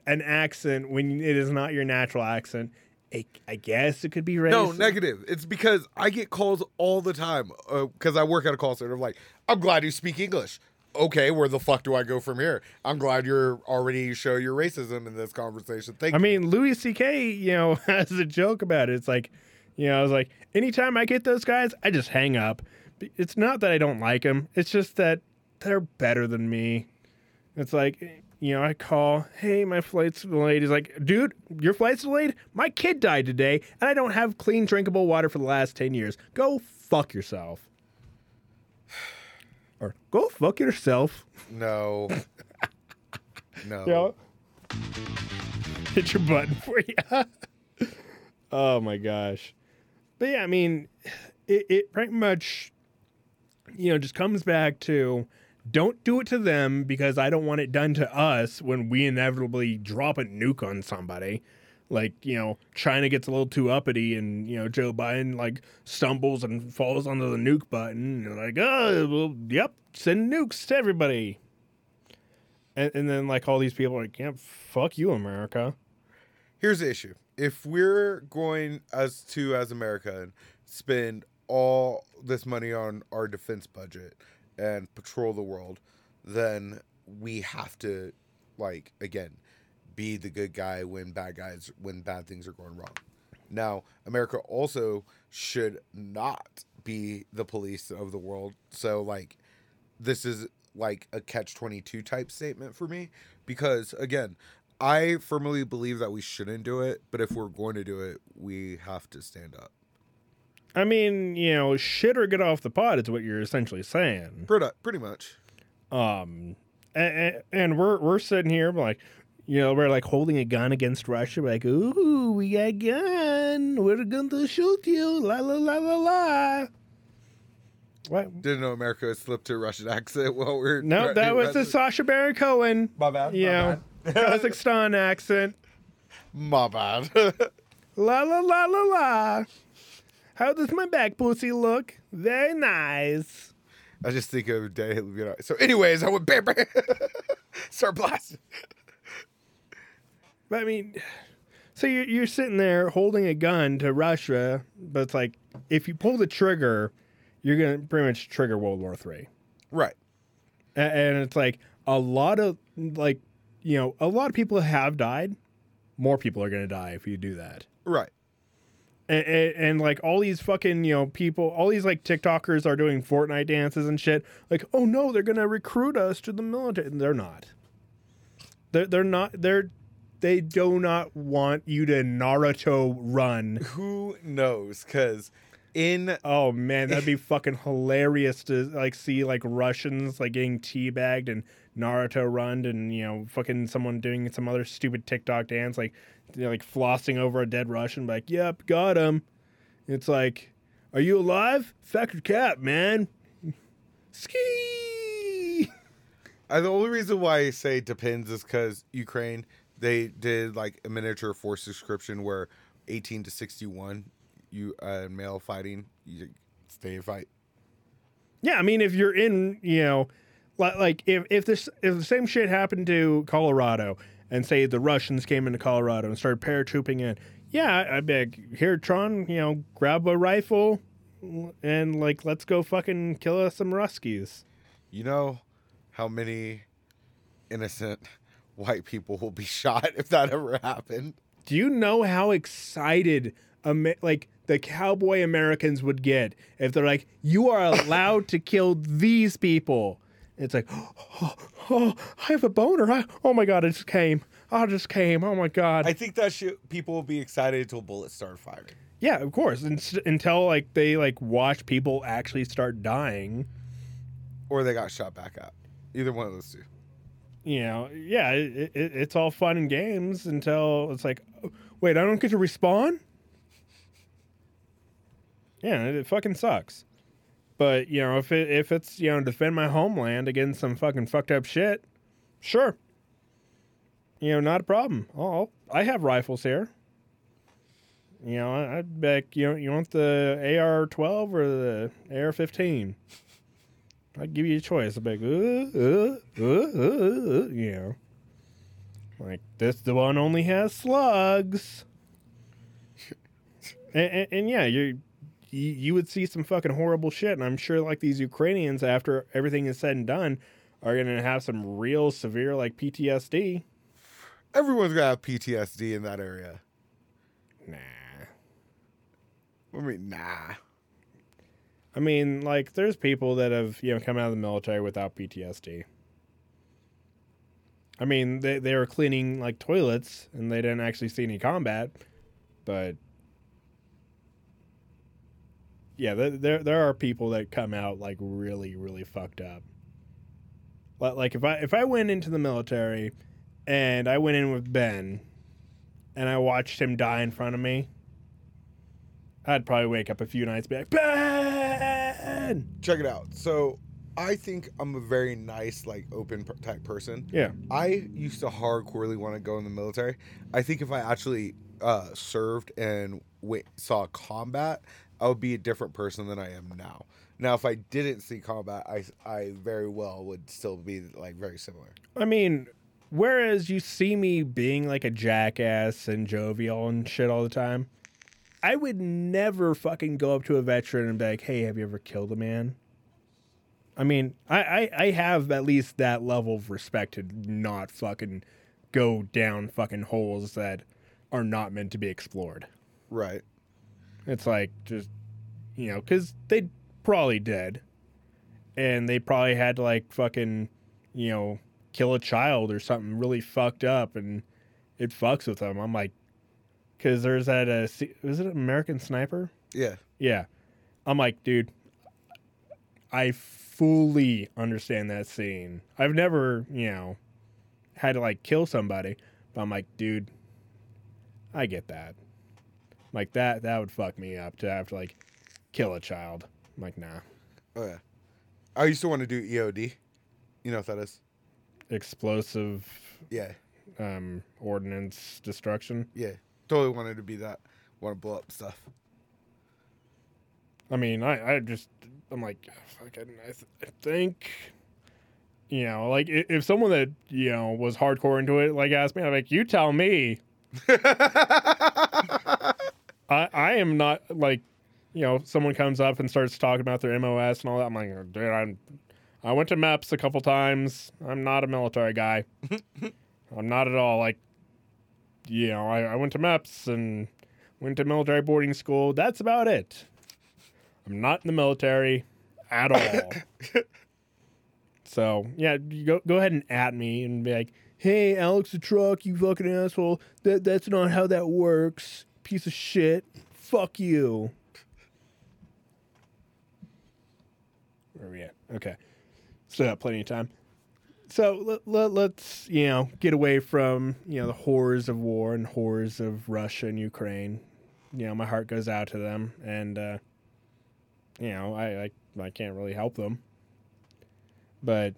an accent when it is not your natural accent, I, I guess it could be racist. No, negative. It's because I get calls all the time uh, because I work at a call center. I'm like, I'm glad you speak English. Okay, where the fuck do I go from here? I'm glad you're already show your racism in this conversation. Thank you. I you. mean, Louis C.K. You know has a joke about it. It's like, you know, I was like, anytime I get those guys, I just hang up. It's not that I don't like them. It's just that they're better than me. It's like, you know, I call, hey, my flight's delayed. He's like, dude, your flight's delayed. My kid died today, and I don't have clean drinkable water for the last ten years. Go fuck yourself. Or go fuck yourself. no, no. You know? Hit your button for you. oh my gosh. But yeah, I mean, it, it pretty much, you know, just comes back to don't do it to them because I don't want it done to us when we inevitably drop a nuke on somebody. Like, you know, China gets a little too uppity and, you know, Joe Biden like stumbles and falls onto the nuke button. And like, oh, well, yep, send nukes to everybody. And, and then like all these people are like, yeah, fuck you, America. Here's the issue: if we're going as to as America and spend all this money on our defense budget and patrol the world, then we have to, like, again, be the good guy when bad guys when bad things are going wrong. Now, America also should not be the police of the world. So, like, this is like a catch 22 type statement for me because again i firmly believe that we shouldn't do it but if we're going to do it we have to stand up I mean, you know, shit or get off the pot is what you're essentially saying. pretty, pretty much Um, and, and we're we're sitting here like, you know, we're like holding a gun against Russia. We're like, ooh, we got a gun. We're going to shoot you. La la la la la. What? didn't know america had slipped to a russian accent while we're No, that was the Sacha Baron Cohen. My bad, You my know, Kazakhstan accent. my bad La la la la la. How does my back pussy look? Very nice. i just think of day you know. so anyways i went bam, bam. start blasting But I mean, so you're, you're sitting there holding a gun to Russia, but it's like if you pull the trigger, you're gonna pretty much trigger World War Three, right and, and it's like a lot of like you know a lot of people have died. More people are gonna die if you do that. right And, and, and like all these fucking you know people, all these like TikTokers are doing Fortnite dances and shit. Like, oh no, they're gonna recruit us to the military. And they're not. They're they're not. They're they do not want you to Naruto run. who knows because in Oh man, that'd be fucking hilarious to like see like Russians like getting teabagged and Naruto run and you know fucking someone doing some other stupid TikTok dance like you know, like flossing over a dead Russian like yep got him. It's like, are you alive? Factor cap, man. Ski. I, the only reason why I say depends is because Ukraine they did like a miniature force description where 18 to 61 you uh, male fighting you stay and fight. Yeah, I mean, if you're in, you know, like, like if if this if the same shit happened to Colorado, and say the Russians came into Colorado and started paratrooping in, yeah, I'd be like, here, Tron, you know, grab a rifle, and like, let's go fucking kill us some Ruskies. You know how many innocent white people will be shot if that ever happened. Do you know how excited, like the cowboy Americans would get if they're like, you are allowed to kill these people. It's like, oh, oh, I have a boner. I, oh my god, it just came. Ah, I just came. Oh my god. I think that shit, people will be excited until bullets start firing. yeah, of course. And, until like they like watch people actually start dying. Or they got shot back at. Either one of those two you know, yeah, it, it, it's all fun and games until it's like, wait, I don't get to respawn. Yeah, it, it fucking sucks. But you know, if it, if it's you know defend my homeland against some fucking fucked up shit, sure. You know, not a problem. Oh, I have rifles here. You know, I'd be like, you know, you want the AR-12 or the AR-15? I give you a choice. I'm like, uh uh uh, uh, uh, uh, you know, like this the one only has slugs. and, and, and, yeah, you you would see some fucking horrible shit, and I'm sure like these Ukrainians, after everything is said and done, are gonna have some real severe like PTSD. Everyone's gonna have PTSD in that area. Nah. I mean, nah. I mean, like there's people that have you know come out of the military without PTSD. I mean, they they were cleaning like toilets and they didn't actually see any combat, but yeah, there there, are people that come out like really really fucked up. Like like if I if I went into the military and I went in with Ben and I watched him die in front of me, I'd probably wake up a few nights and be like, Ben! Check it out. So, I think I'm a very nice, like, open per- type person. Yeah. I used to hardcorely want to go in the military. I think if I actually uh, served and wait, saw combat, I would be a different person than I am now. Now, if I didn't see combat, I I very well would still be like very similar. I mean, whereas you see me being like a jackass and jovial and shit all the time, I would never fucking go up to a veteran and be like, hey, have you ever killed a man? I mean, I, I, I have at least that level of respect to not fucking go down fucking holes that are not meant to be explored. Right. It's like just you know, because they probably did, and they probably had to like fucking you know kill a child or something really fucked up, and it fucks with them. I'm like, because there's that uh, was it American Sniper? Yeah. Yeah, I'm like, dude, I fully understand that scene. I've never you know had to like kill somebody, but I'm like, dude, I get that. Like that that would fuck me up to have to like kill a child. I'm like, nah. Oh yeah. I used to want to do EOD. You know what that is? Explosive Yeah. um ordnance destruction. Yeah. Totally wanted to be that. Want to blow up stuff. I mean, I, I just I'm like ah, fucking I, th- I think you know, like i- if someone that, you know, was hardcore into it like asked me, I'm like, you tell me. I I am not like you know, someone comes up and starts talking about their MOS and all that. I'm like, oh, dude, I'm, I went to MEPS a couple times. I'm not a military guy. I'm not at all. Like, you know, I, I went to MEPS and went to military boarding school. That's about it. I'm not in the military at all. so yeah, you go go ahead and at me and be like, "Hey, Alex the truck, you fucking asshole. That that's not how that works. Piece of shit. Fuck you." Where are we at? Okay. Still got plenty of time. So let, let, let's, you know, get away from, you know, the horrors of war and horrors of Russia and Ukraine. You know, my heart goes out to them. And, uh, you know, I, I, I can't really help them. But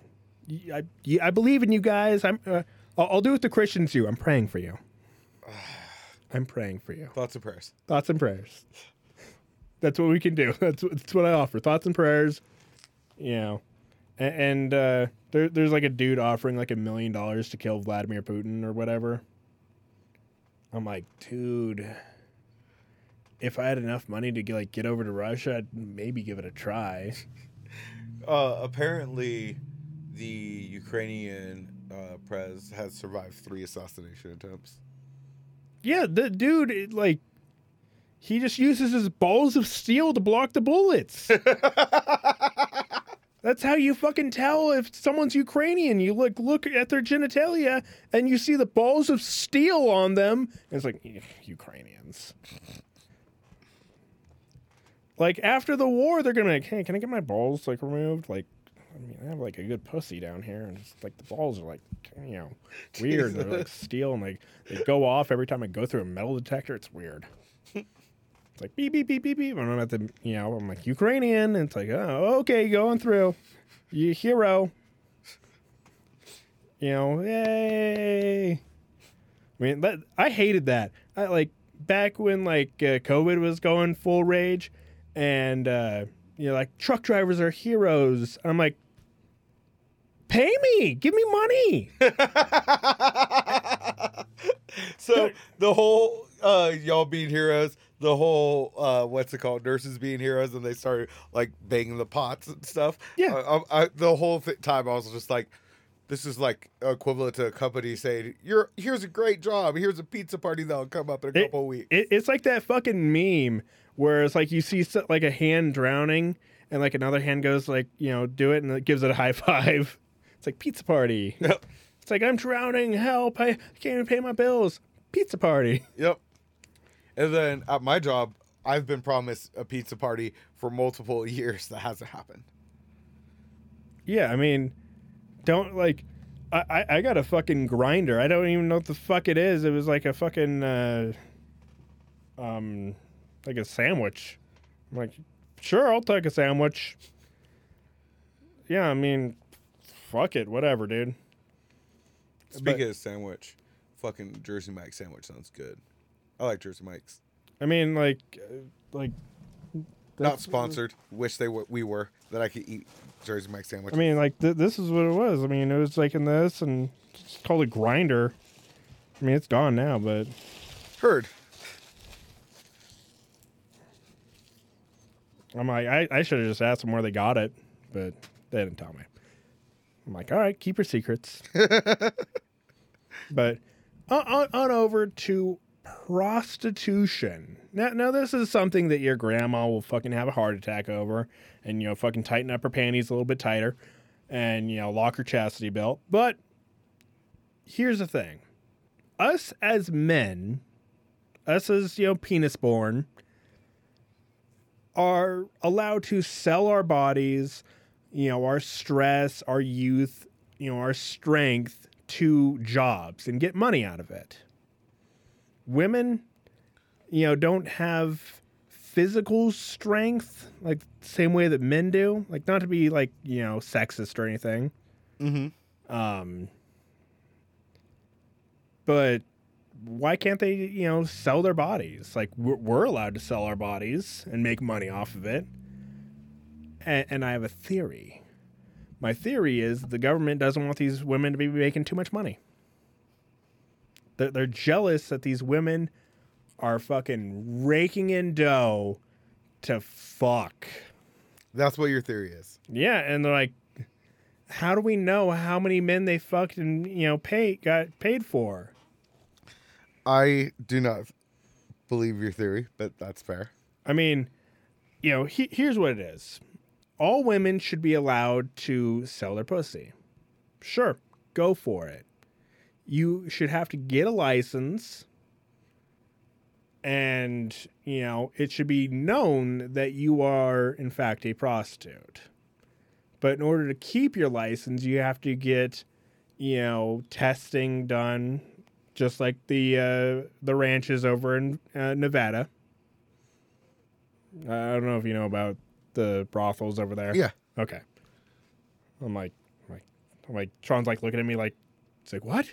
I I believe in you guys. I'm, uh, I'll, I'll do what the Christians do. I'm praying for you. I'm praying for you. Thoughts and prayers. Thoughts and prayers. That's what we can do. That's, what- that's what I offer. Thoughts and prayers. You know, and, and uh, there, there's like a dude offering like a million dollars to kill Vladimir Putin or whatever. I'm like, dude, if I had enough money to get, like get over to Russia, I'd maybe give it a try. Uh, apparently, the Ukrainian uh, prez has survived three assassination attempts. Yeah, the dude, it, like, He just uses his balls of steel to block the bullets. That's how you fucking tell if someone's Ukrainian. You look look at their genitalia and you see the balls of steel on them. And it's like Ukrainians. Like after the war, they're gonna be like, "Hey, can I get my balls like removed?" Like, I mean, I have like a good pussy down here, and it's like the balls are like, you know, weird. They're like steel, and like they go off every time I go through a metal detector. It's weird. It's like beep beep beep beep beep. And I'm at the, you know, I'm like Ukrainian, and it's like, oh, okay, going through, you hero. You know, yay. I mean, that, I hated that. I like back when like uh, COVID was going full rage, and uh, you know, like truck drivers are heroes. I'm like, pay me, give me money. So the whole uh y'all being heroes, the whole uh what's it called, nurses being heroes, and they started like banging the pots and stuff. Yeah. Uh, I, I, the whole th- time I was just like, this is like equivalent to a company saying, "You're here's a great job. Here's a pizza party that'll come up in a It- couple weeks." It, it's like that fucking meme where it's like you see like a hand drowning and like another hand goes like you know do it and it gives it a high five. It's like pizza party. Yep. It's like I'm drowning. Help! I can't even pay my bills. Pizza party. Yep. And then at my job, I've been promised a pizza party for multiple years that hasn't happened. Yeah, I mean, don't like. I, I, I got a fucking grinder. I don't even know what the fuck it is. It was like a fucking uh, um, like a sandwich. I'm like, sure, I'll take a sandwich. Yeah, I mean, fuck it, whatever, dude. Speaking of sandwich, fucking Jersey Mike sandwich sounds good. I like Jersey Mike's. I mean, like, uh, like. Not that's- sponsored. Wish they w- we were that I could eat Jersey Mike sandwich. I mean, like th- this is what it was. I mean, it was like in this and it's called a grinder. I mean, it's gone now, but heard. I'm like, I, I should have just asked them where they got it, but they didn't tell me. I'm like, all right, keep your secrets. but on, on, on over to prostitution. Now, now this is something that your grandma will fucking have a heart attack over, and you know, fucking tighten up her panties a little bit tighter, and you know, lock her chastity belt. But here's the thing: us as men, us as you know, penis born are allowed to sell our bodies, you know, our stress, our youth, you know, our strength to jobs and get money out of it. Women, you know, don't have physical strength like same way that men do. Like not to be like, you know, sexist or anything. Mm-hmm. Um but why can't they, you know, sell their bodies? Like we're, we're allowed to sell our bodies and make money off of it. And, and I have a theory. My theory is the government doesn't want these women to be making too much money. They're, they're jealous that these women are fucking raking in dough to fuck. That's what your theory is. Yeah, and they're like, how do we know how many men they fucked and you know paid got paid for? I do not believe your theory, but that's fair. I mean, you know, he, here's what it is: all women should be allowed to sell their pussy. Sure, go for it. You should have to get a license, and you know it should be known that you are in fact a prostitute. But in order to keep your license, you have to get, you know, testing done, just like the uh, the ranches over in uh, Nevada. I don't know if you know about the brothels over there. Yeah. Okay. I'm like, I'm like, I'm like, Sean's like looking at me like, it's like what?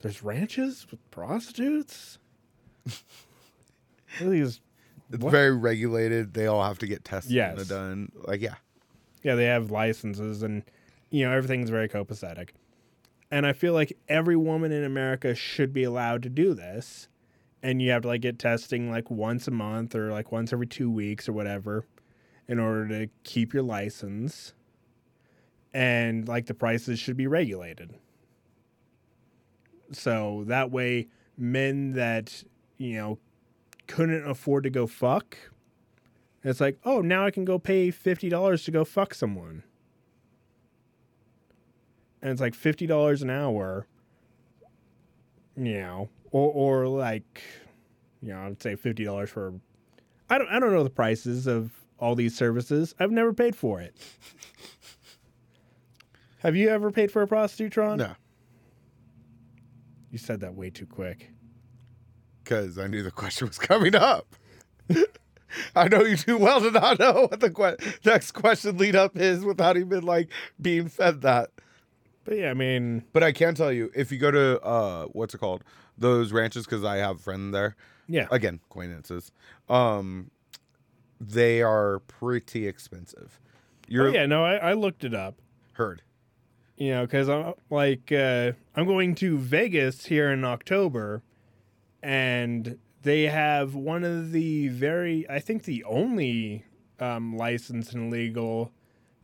There's ranches with prostitutes. What are these It's What? very regulated. They all have to get tested Yes. and done. Like, yeah. Yeah, they have licenses and you know everything's very copacetic. And I feel like every woman in America should be allowed to do this. And you have to like get testing like once a month or like once every 2 weeks or whatever in order to keep your license. And like the prices should be regulated. So that way men that, you know, couldn't afford to go fuck. It's like, oh, now I can go pay fifty dollars to go fuck someone, and it's like fifty dollars an hour. You know, or or like, you know, I'd say fifty dollars for. I don't I don't know the prices of all these services. I've never paid for it. Have you ever paid for a prostitute, Tron? No, You said that way too quick. because I knew the question was coming up. I know you too well to not know what the que- next question lead up is without even like being fed that. But yeah, I mean, But I can tell you, if you go to uh, what's it called, those ranches, because I have a friend there. yeah. Again, acquaintances. Um, they are pretty expensive. You're oh, yeah, no, I, I looked it up. heard. You know, because I'm like, uh, I'm going to Vegas here in October, and they have one of the very, I think, the only um, licensed and legal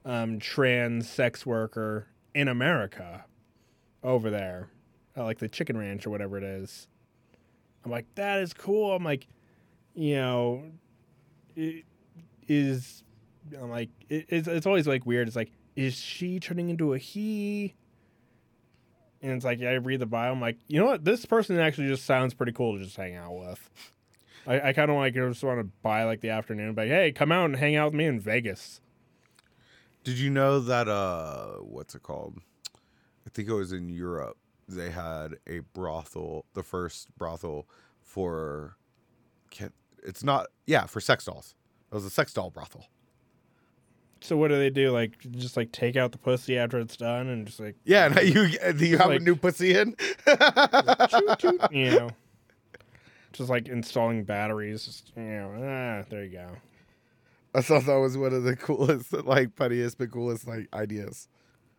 um, trans sex worker in America over there, like the Chicken Ranch or whatever it is. I'm like, that is cool. I'm like, you know, it is. I'm like, it, it's it's always like weird. It's like, is she turning into a he? And it's like, yeah, I read the bio. I'm like, you know what? This person actually just sounds pretty cool to just hang out with. I, I kind of like just want to buy like the afternoon, but hey, come out and hang out with me in Vegas. Did you know that uh what's it called? I think it was in Europe. They had a brothel, the first brothel for can it's not yeah, for sex dolls. It was a sex doll brothel. So what do they do? Like, just like take out the pussy after it's done, and just like Yeah, now you do you have Like- a new pussy in? you know, just like installing batteries. Just, you know, ah, there you go. I thought that was one of the coolest, like funniest but coolest like ideas.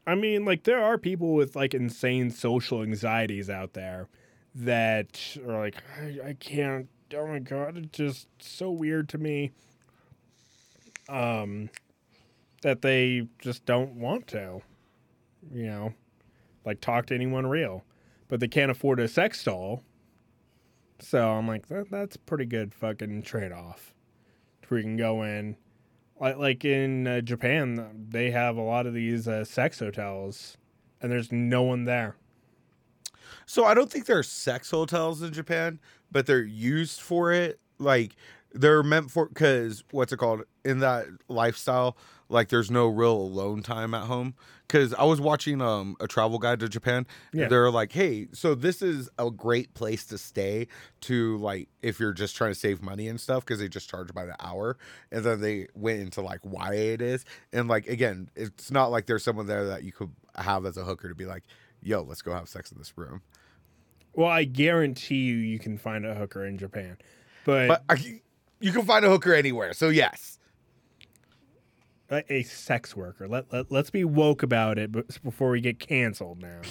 I mean, like there are people with like insane social anxieties out there that are like, I, I can't. Oh my god, it's just so weird to me. Um, that they just don't want to, you know, like talk to anyone real, but they can't afford a sex doll. So I'm like, that, that's pretty good fucking trade off. We can go in, like like in uh, Japan, they have a lot of these uh, sex hotels, and there's no one there. So I don't think there are sex hotels in Japan, but they're used for it. Like they're meant for because what's it called in that lifestyle? Like there's no real alone time at home. Because I was watching um a travel guide to Japan. Yeah. They're like, hey, so this is a great place to stay to like if you're just trying to save money and stuff because they just charge by the hour. And then they went into like why it is. And like again, it's not like there's someone there that you could have as a hooker to be like, yo, let's go have sex in this room. Well, I guarantee you, you can find a hooker in Japan, but, But I, you can find a hooker anywhere. So yes. a, sex worker. Let, let let's be woke about it, before we get canceled now.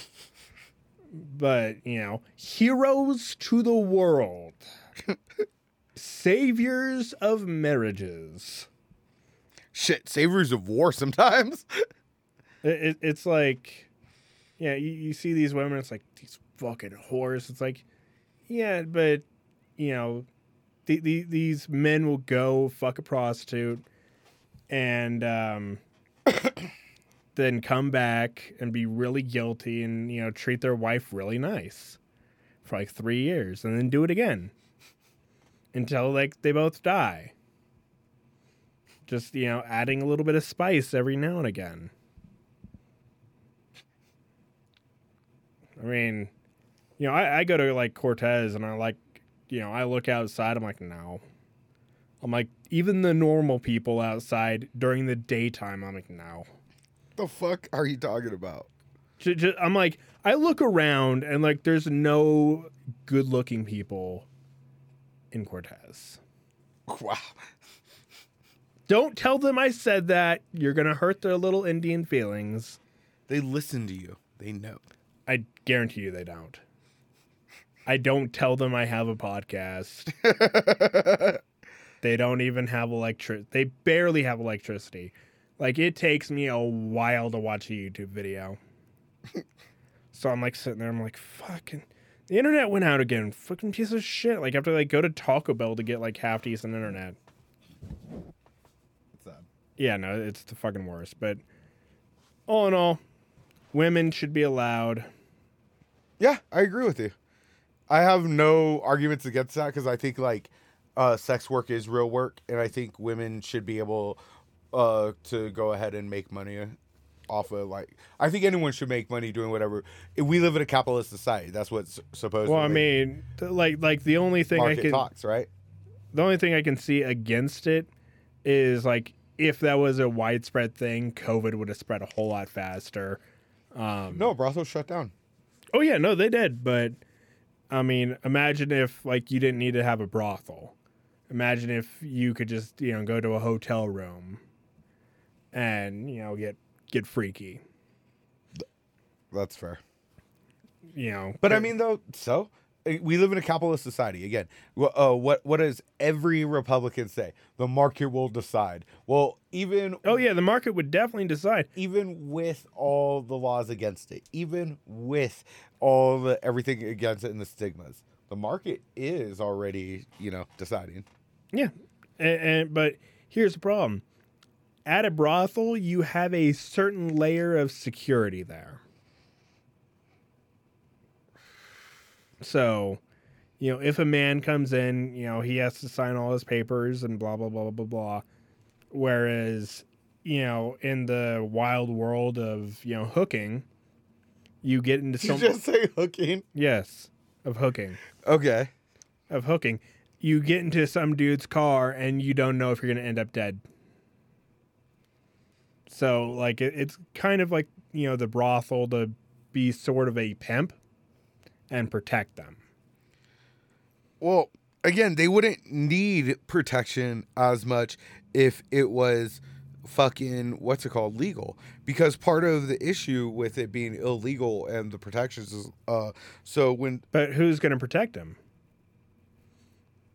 but you know, heroes to the world, saviors of marriages. Shit, savors of war sometimes. It, it, it's like, yeah, you, you see these women, it's like these fucking whores. It's like, yeah, but you know, the, the, these men will go fuck a prostitute and um, then come back and be really guilty and you know treat their wife really nice for like three years and then do it again until like they both die. Just you know, adding a little bit of spice every now and again. I mean, you know, I, I go to like Cortez and I like, you know, I look outside. I'm like, no. I'm like, even the normal people outside during the daytime, I'm like, no. the fuck are you talking about? I'm like, I look around and like, there's no good looking people in Cortez. Wow. Don't tell them I said that. You're going to hurt their little Indian feelings. They listen to you. They know. I guarantee you they don't. I don't tell them I have a podcast. they don't even have electric. They barely have electricity. Like it takes me a while to watch a YouTube video. so I'm like sitting there. I'm like, fucking. The internet went out again. Fucking piece of shit. Like I have to like go to Taco Bell to get like half decent internet. It's sad. Yeah, no, it's the fucking worst. But all in all, women should be allowed. Yeah, I agree with you. I have no arguments against that because I think like uh, sex work is real work, and I think women should be able uh, to go ahead and make money off of like. I think anyone should make money doing whatever. We live in a capitalist society. That's what's supposed. To be. Well, I mean, like like the only thing I can talks, right? the only thing I can see against it is like if that was a widespread thing, COVID would have spread a whole lot faster. Um, No, brothels shut down. Oh yeah, no, they did. But I mean, imagine if like you didn't need to have a brothel. Imagine if you could just you know go to a hotel room and you know get get freaky. That's fair. You know, But I mean, though, so we live in a capitalist society. Again, uh, what what does every Republican say? The market will decide. Well, even oh yeah, the market would definitely decide. even with all the laws against it, even with all the everything against it and the stigmas, the market is already you know deciding. Yeah, and, and but here's the problem: at a brothel, you have a certain layer of security there. So, you know, if a man comes in, you know, he has to sign all his papers and blah blah blah blah blah blah. Whereas, you know, in the wild world of you know hooking, you get into Did some you just say hooking? yes of hooking Okay. of hooking, you get into some dude's car and you don't know if you're going to end up dead. So, like, it, it's kind of like, you know, the brothel to be sort of a pimp and protect them. Well, again, they wouldn't need protection as much if it was fucking what's it called legal because part of the issue with it being illegal and the protections is uh so when But who's going to protect them?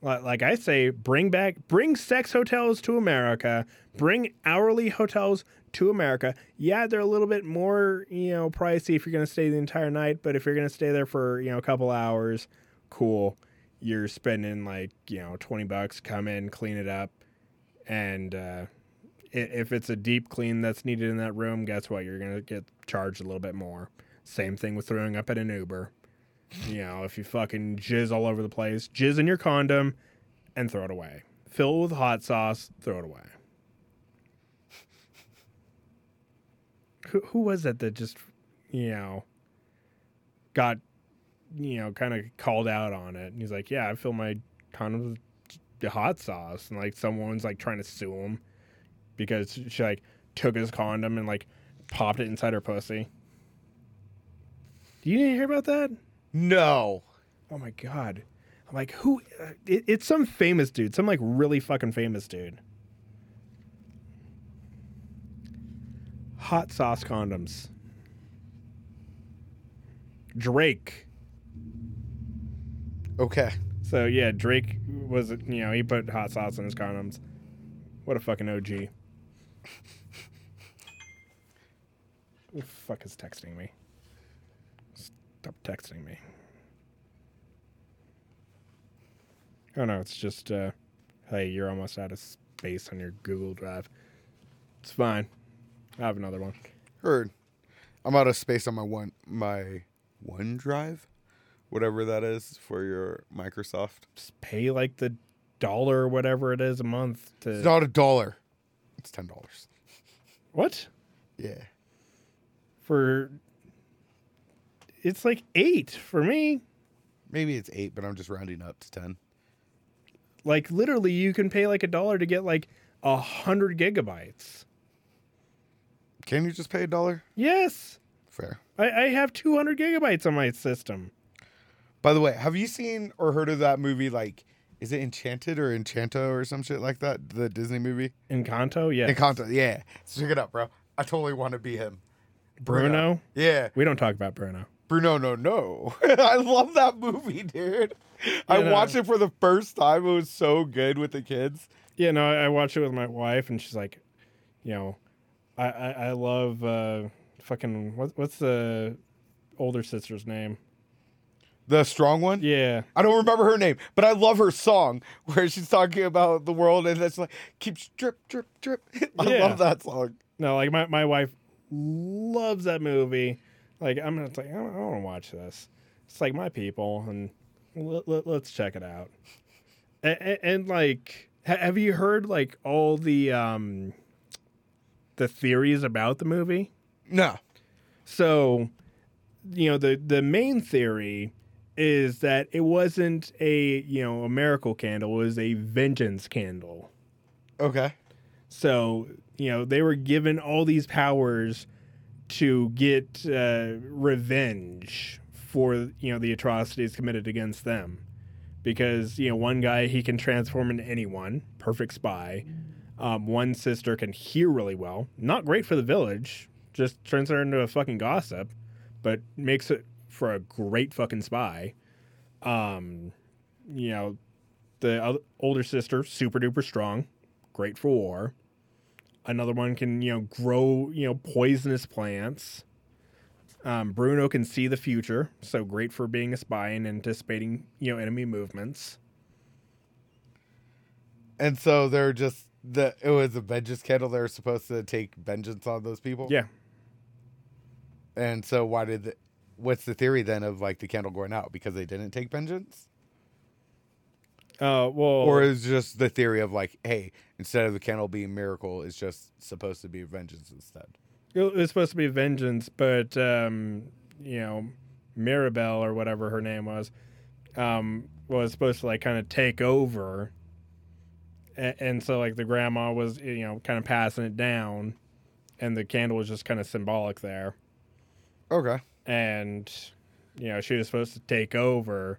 Like like I say, bring back, bring sex hotels to America, bring hourly hotels to America. Yeah, they're a little bit more, you know, pricey if you're going to stay the entire night, but if you're going to stay there for, you know, a couple hours, cool. You're spending like, you know, 20 bucks, come in, clean it up. And uh, if it's a deep clean that's needed in that room, guess what? You're going to get charged a little bit more. Same thing with throwing up at an Uber. You know, if you fucking jizz all over the place, jizz in your condom and throw it away. Fill it with hot sauce, throw it away. Who, who was that that just, you know, got, you know, kind of called out on it? And he's like, yeah, I fill my condom with hot sauce. And like someone's like trying to sue him because she like took his condom and like popped it inside her pussy. Do you hear about that? no Oh my god! I'm like, who? Uh, it, it's some famous dude, some like really fucking famous dude. Hot sauce condoms. Drake. okay So yeah, Drake was you know he put hot sauce in his condoms. What a fucking OG. Who the fuck is texting me? Stop texting me. Oh no, it's just uh hey, you're almost out of space on your Google Drive. It's fine. I have another one. heard i'm out of space on my one my OneDrive, whatever that is for your microsoft Just pay like the dollar or whatever it is a month to it's not a dollar it's ten dollars what? yeah For it's like eight for me. maybe it's eight but i'm just rounding up to ten Like literally, you can pay like a dollar to get like a hundred gigabytes. Can you just pay a dollar Yes, fair I, I have two hundred gigabytes on my system. By the way, have you seen or heard of that movie? Like, is it Enchanted or Enchanto or some shit like that? The Disney movie. Encanto, yeah. Encanto. Yeah, check it out, bro. I totally want to be him. Bruno. Yeah, We don't talk about Bruno. Bruno. No, no. I love that movie, dude. I Yeah. watched it for the first time. It was so good with the kids. Yeah, no, I watched it with my wife, and she's like, you know, I I, I love uh, fucking what, what's the older sister's name? The strong one? Yeah. I don't remember her name, but I love her song where she's talking about the world and it's like keeps drip, drip, drip. I Yeah. love that song. No, like my, my wife loves that movie. Like I'm gonna like I don't, want to watch this. It's like my people, and let, let, us check it out. And, and, like, ha- have you heard like all the um the theories about the movie? No. So, you know, the the main theory is that it wasn't a you know a miracle candle; it was a vengeance candle. Okay. So, you know, they were given all these powers to get uh, revenge for, you know, the atrocities committed against them. Because, you know, one guy, he can transform into anyone, perfect spy. Um, one sister can hear really well, not great for the village, just turns her into a fucking gossip, but makes it for a great fucking spy. Um, you know, the other, older sister, super duper strong, great for war. Another one can, you know, grow, you know, poisonous plants. Um, Bruno can see the future, so great for being a spy and anticipating, you know, enemy movements. And so they're just the it was a vengeance candle. They were supposed to take vengeance on those people. Yeah. And so why did the, what's the theory then of like the candle going out because they didn't take vengeance? Uh, well, Or is just the theory of like, hey, instead of the candle being miracle, it's just supposed to be vengeance instead. it was supposed to be vengeance, but um, you know, Mirabel or whatever her name was, um, was supposed to like kind of take over, and, and so like the grandma was you know kind of passing it down, and the candle was just kind of symbolic there, Okay. and you know she was supposed to take over,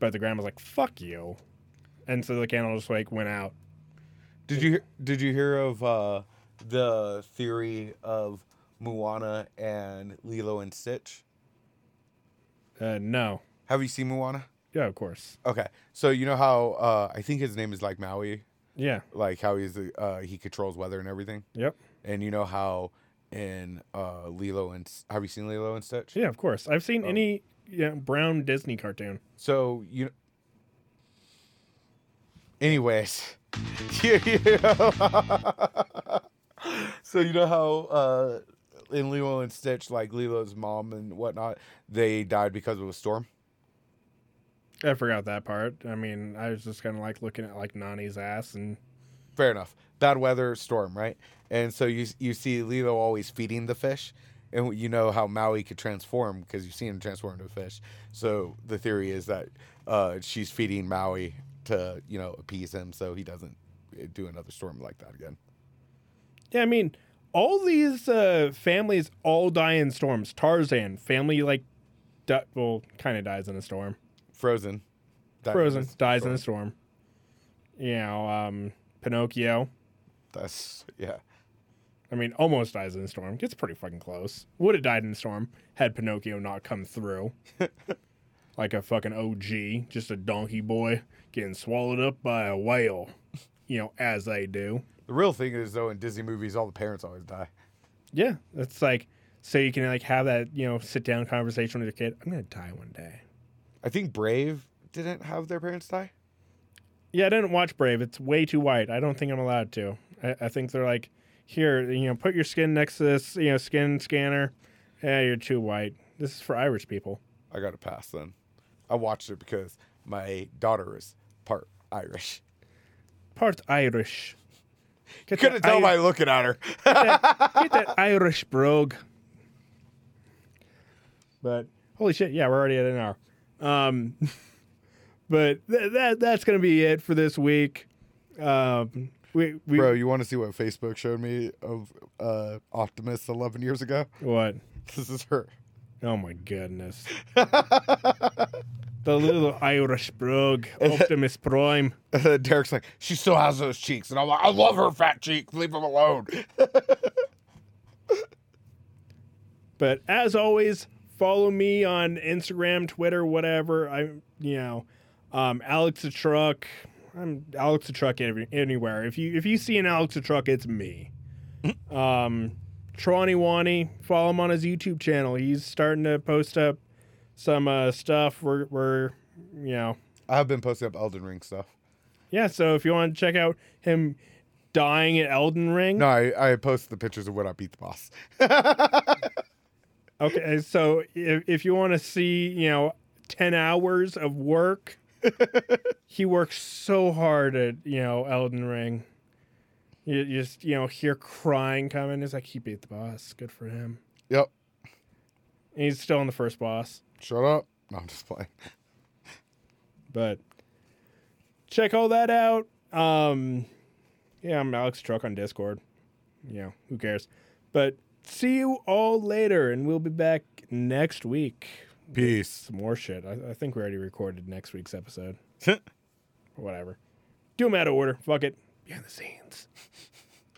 but the grandma's like fuck you, and so the candle just like went out. Did you did you hear of uh, the theory of Moana and Lilo and Stitch? Uh, no, Have you seen Moana? yeah, of course, Okay, so you know how uh, I think his name is like Maui, yeah, like how he's the uh, he controls weather and everything, yep, and you know how in uh, Lilo and have you seen Lilo and Stitch? yeah, of course. I've seen Oh. any yeah, brown Disney cartoon. So you. Anyways, you- you know- so you know how uh, in Lilo and Stitch, like Lilo's mom and whatnot, they died because of a storm. I forgot that part. I mean, I was just kind of like looking at like Nani's ass and Fair enough. Bad weather, storm, right? And so you you see Lilo always feeding the fish, and you know how Maui could transform because you've seen him transform into a fish. So the theory is that uh, she's feeding Maui to you know appease him so he doesn't do another storm like that again. yeah, I mean, all these uh, families all die in storms. Tarzan family like, di- well, kind of dies in a storm. Frozen. That Frozen is- dies in a storm. You know, um, Pinocchio. That's yeah. I mean, almost dies in a storm. Gets pretty fucking close. Would have died in a storm had Pinocchio not come through. like a fucking OG, just a donkey boy getting swallowed up by a whale. You know, as they do. The real thing is though in Disney movies all the parents always die. Yeah, it's like so you can like have that you know sit down conversation with your kid. I'm gonna die one day. I think Brave didn't have their parents die. Yeah, I didn't watch Brave. It's way too white. I don't think I'm allowed to. I, I think they're like, here, you know, put your skin next to this, you know, skin scanner. Yeah, you're too white. This is for Irish people. I got to pass then. I watched it because my daughter is part Irish. Part Irish. Get Couldn't that tell Ir- by looking at her. Get that Irish brogue. But holy shit, yeah, we're already at an hour. Um, but th- that that's gonna be it for this week. Um, we, we Bro, you want to see what Facebook showed me of uh, Optimus 11 years ago? what? This is her. Oh my goodness. the little Irish brogue, Optimus Prime. Derek's like, she still has those cheeks. And I'm like, I love her fat cheeks. Leave them alone. But as always, follow me on Instagram, Twitter, whatever. I, you know, um, Alex the Truck. I'm Alex the Truck every, anywhere. If you if you see an Alex the Truck, it's me. um, Trawny Wani, follow him on his YouTube channel. He's starting to post up some uh, stuff. We're we're you know I've been posting up Elden Ring stuff. yeah. So if you want to check out him dying at Elden Ring, No, I, I posted the pictures of when I beat the boss. okay. So if if you want to see you know ten hours of work, he works so hard at you know Elden Ring. You, you just you know hear crying coming. It's like he beat the boss. Good for him. yep. And he's still in the first boss. Shut up. No, I'm just playing. But check all that out. Um, yeah, I'm Alex Truck on Discord. You know, who cares? But see you all later, and we'll be back next week. Peace. Some more shit. I, I think we already recorded next week's episode. or whatever. Do them out of order. Fuck it. Behind the scenes.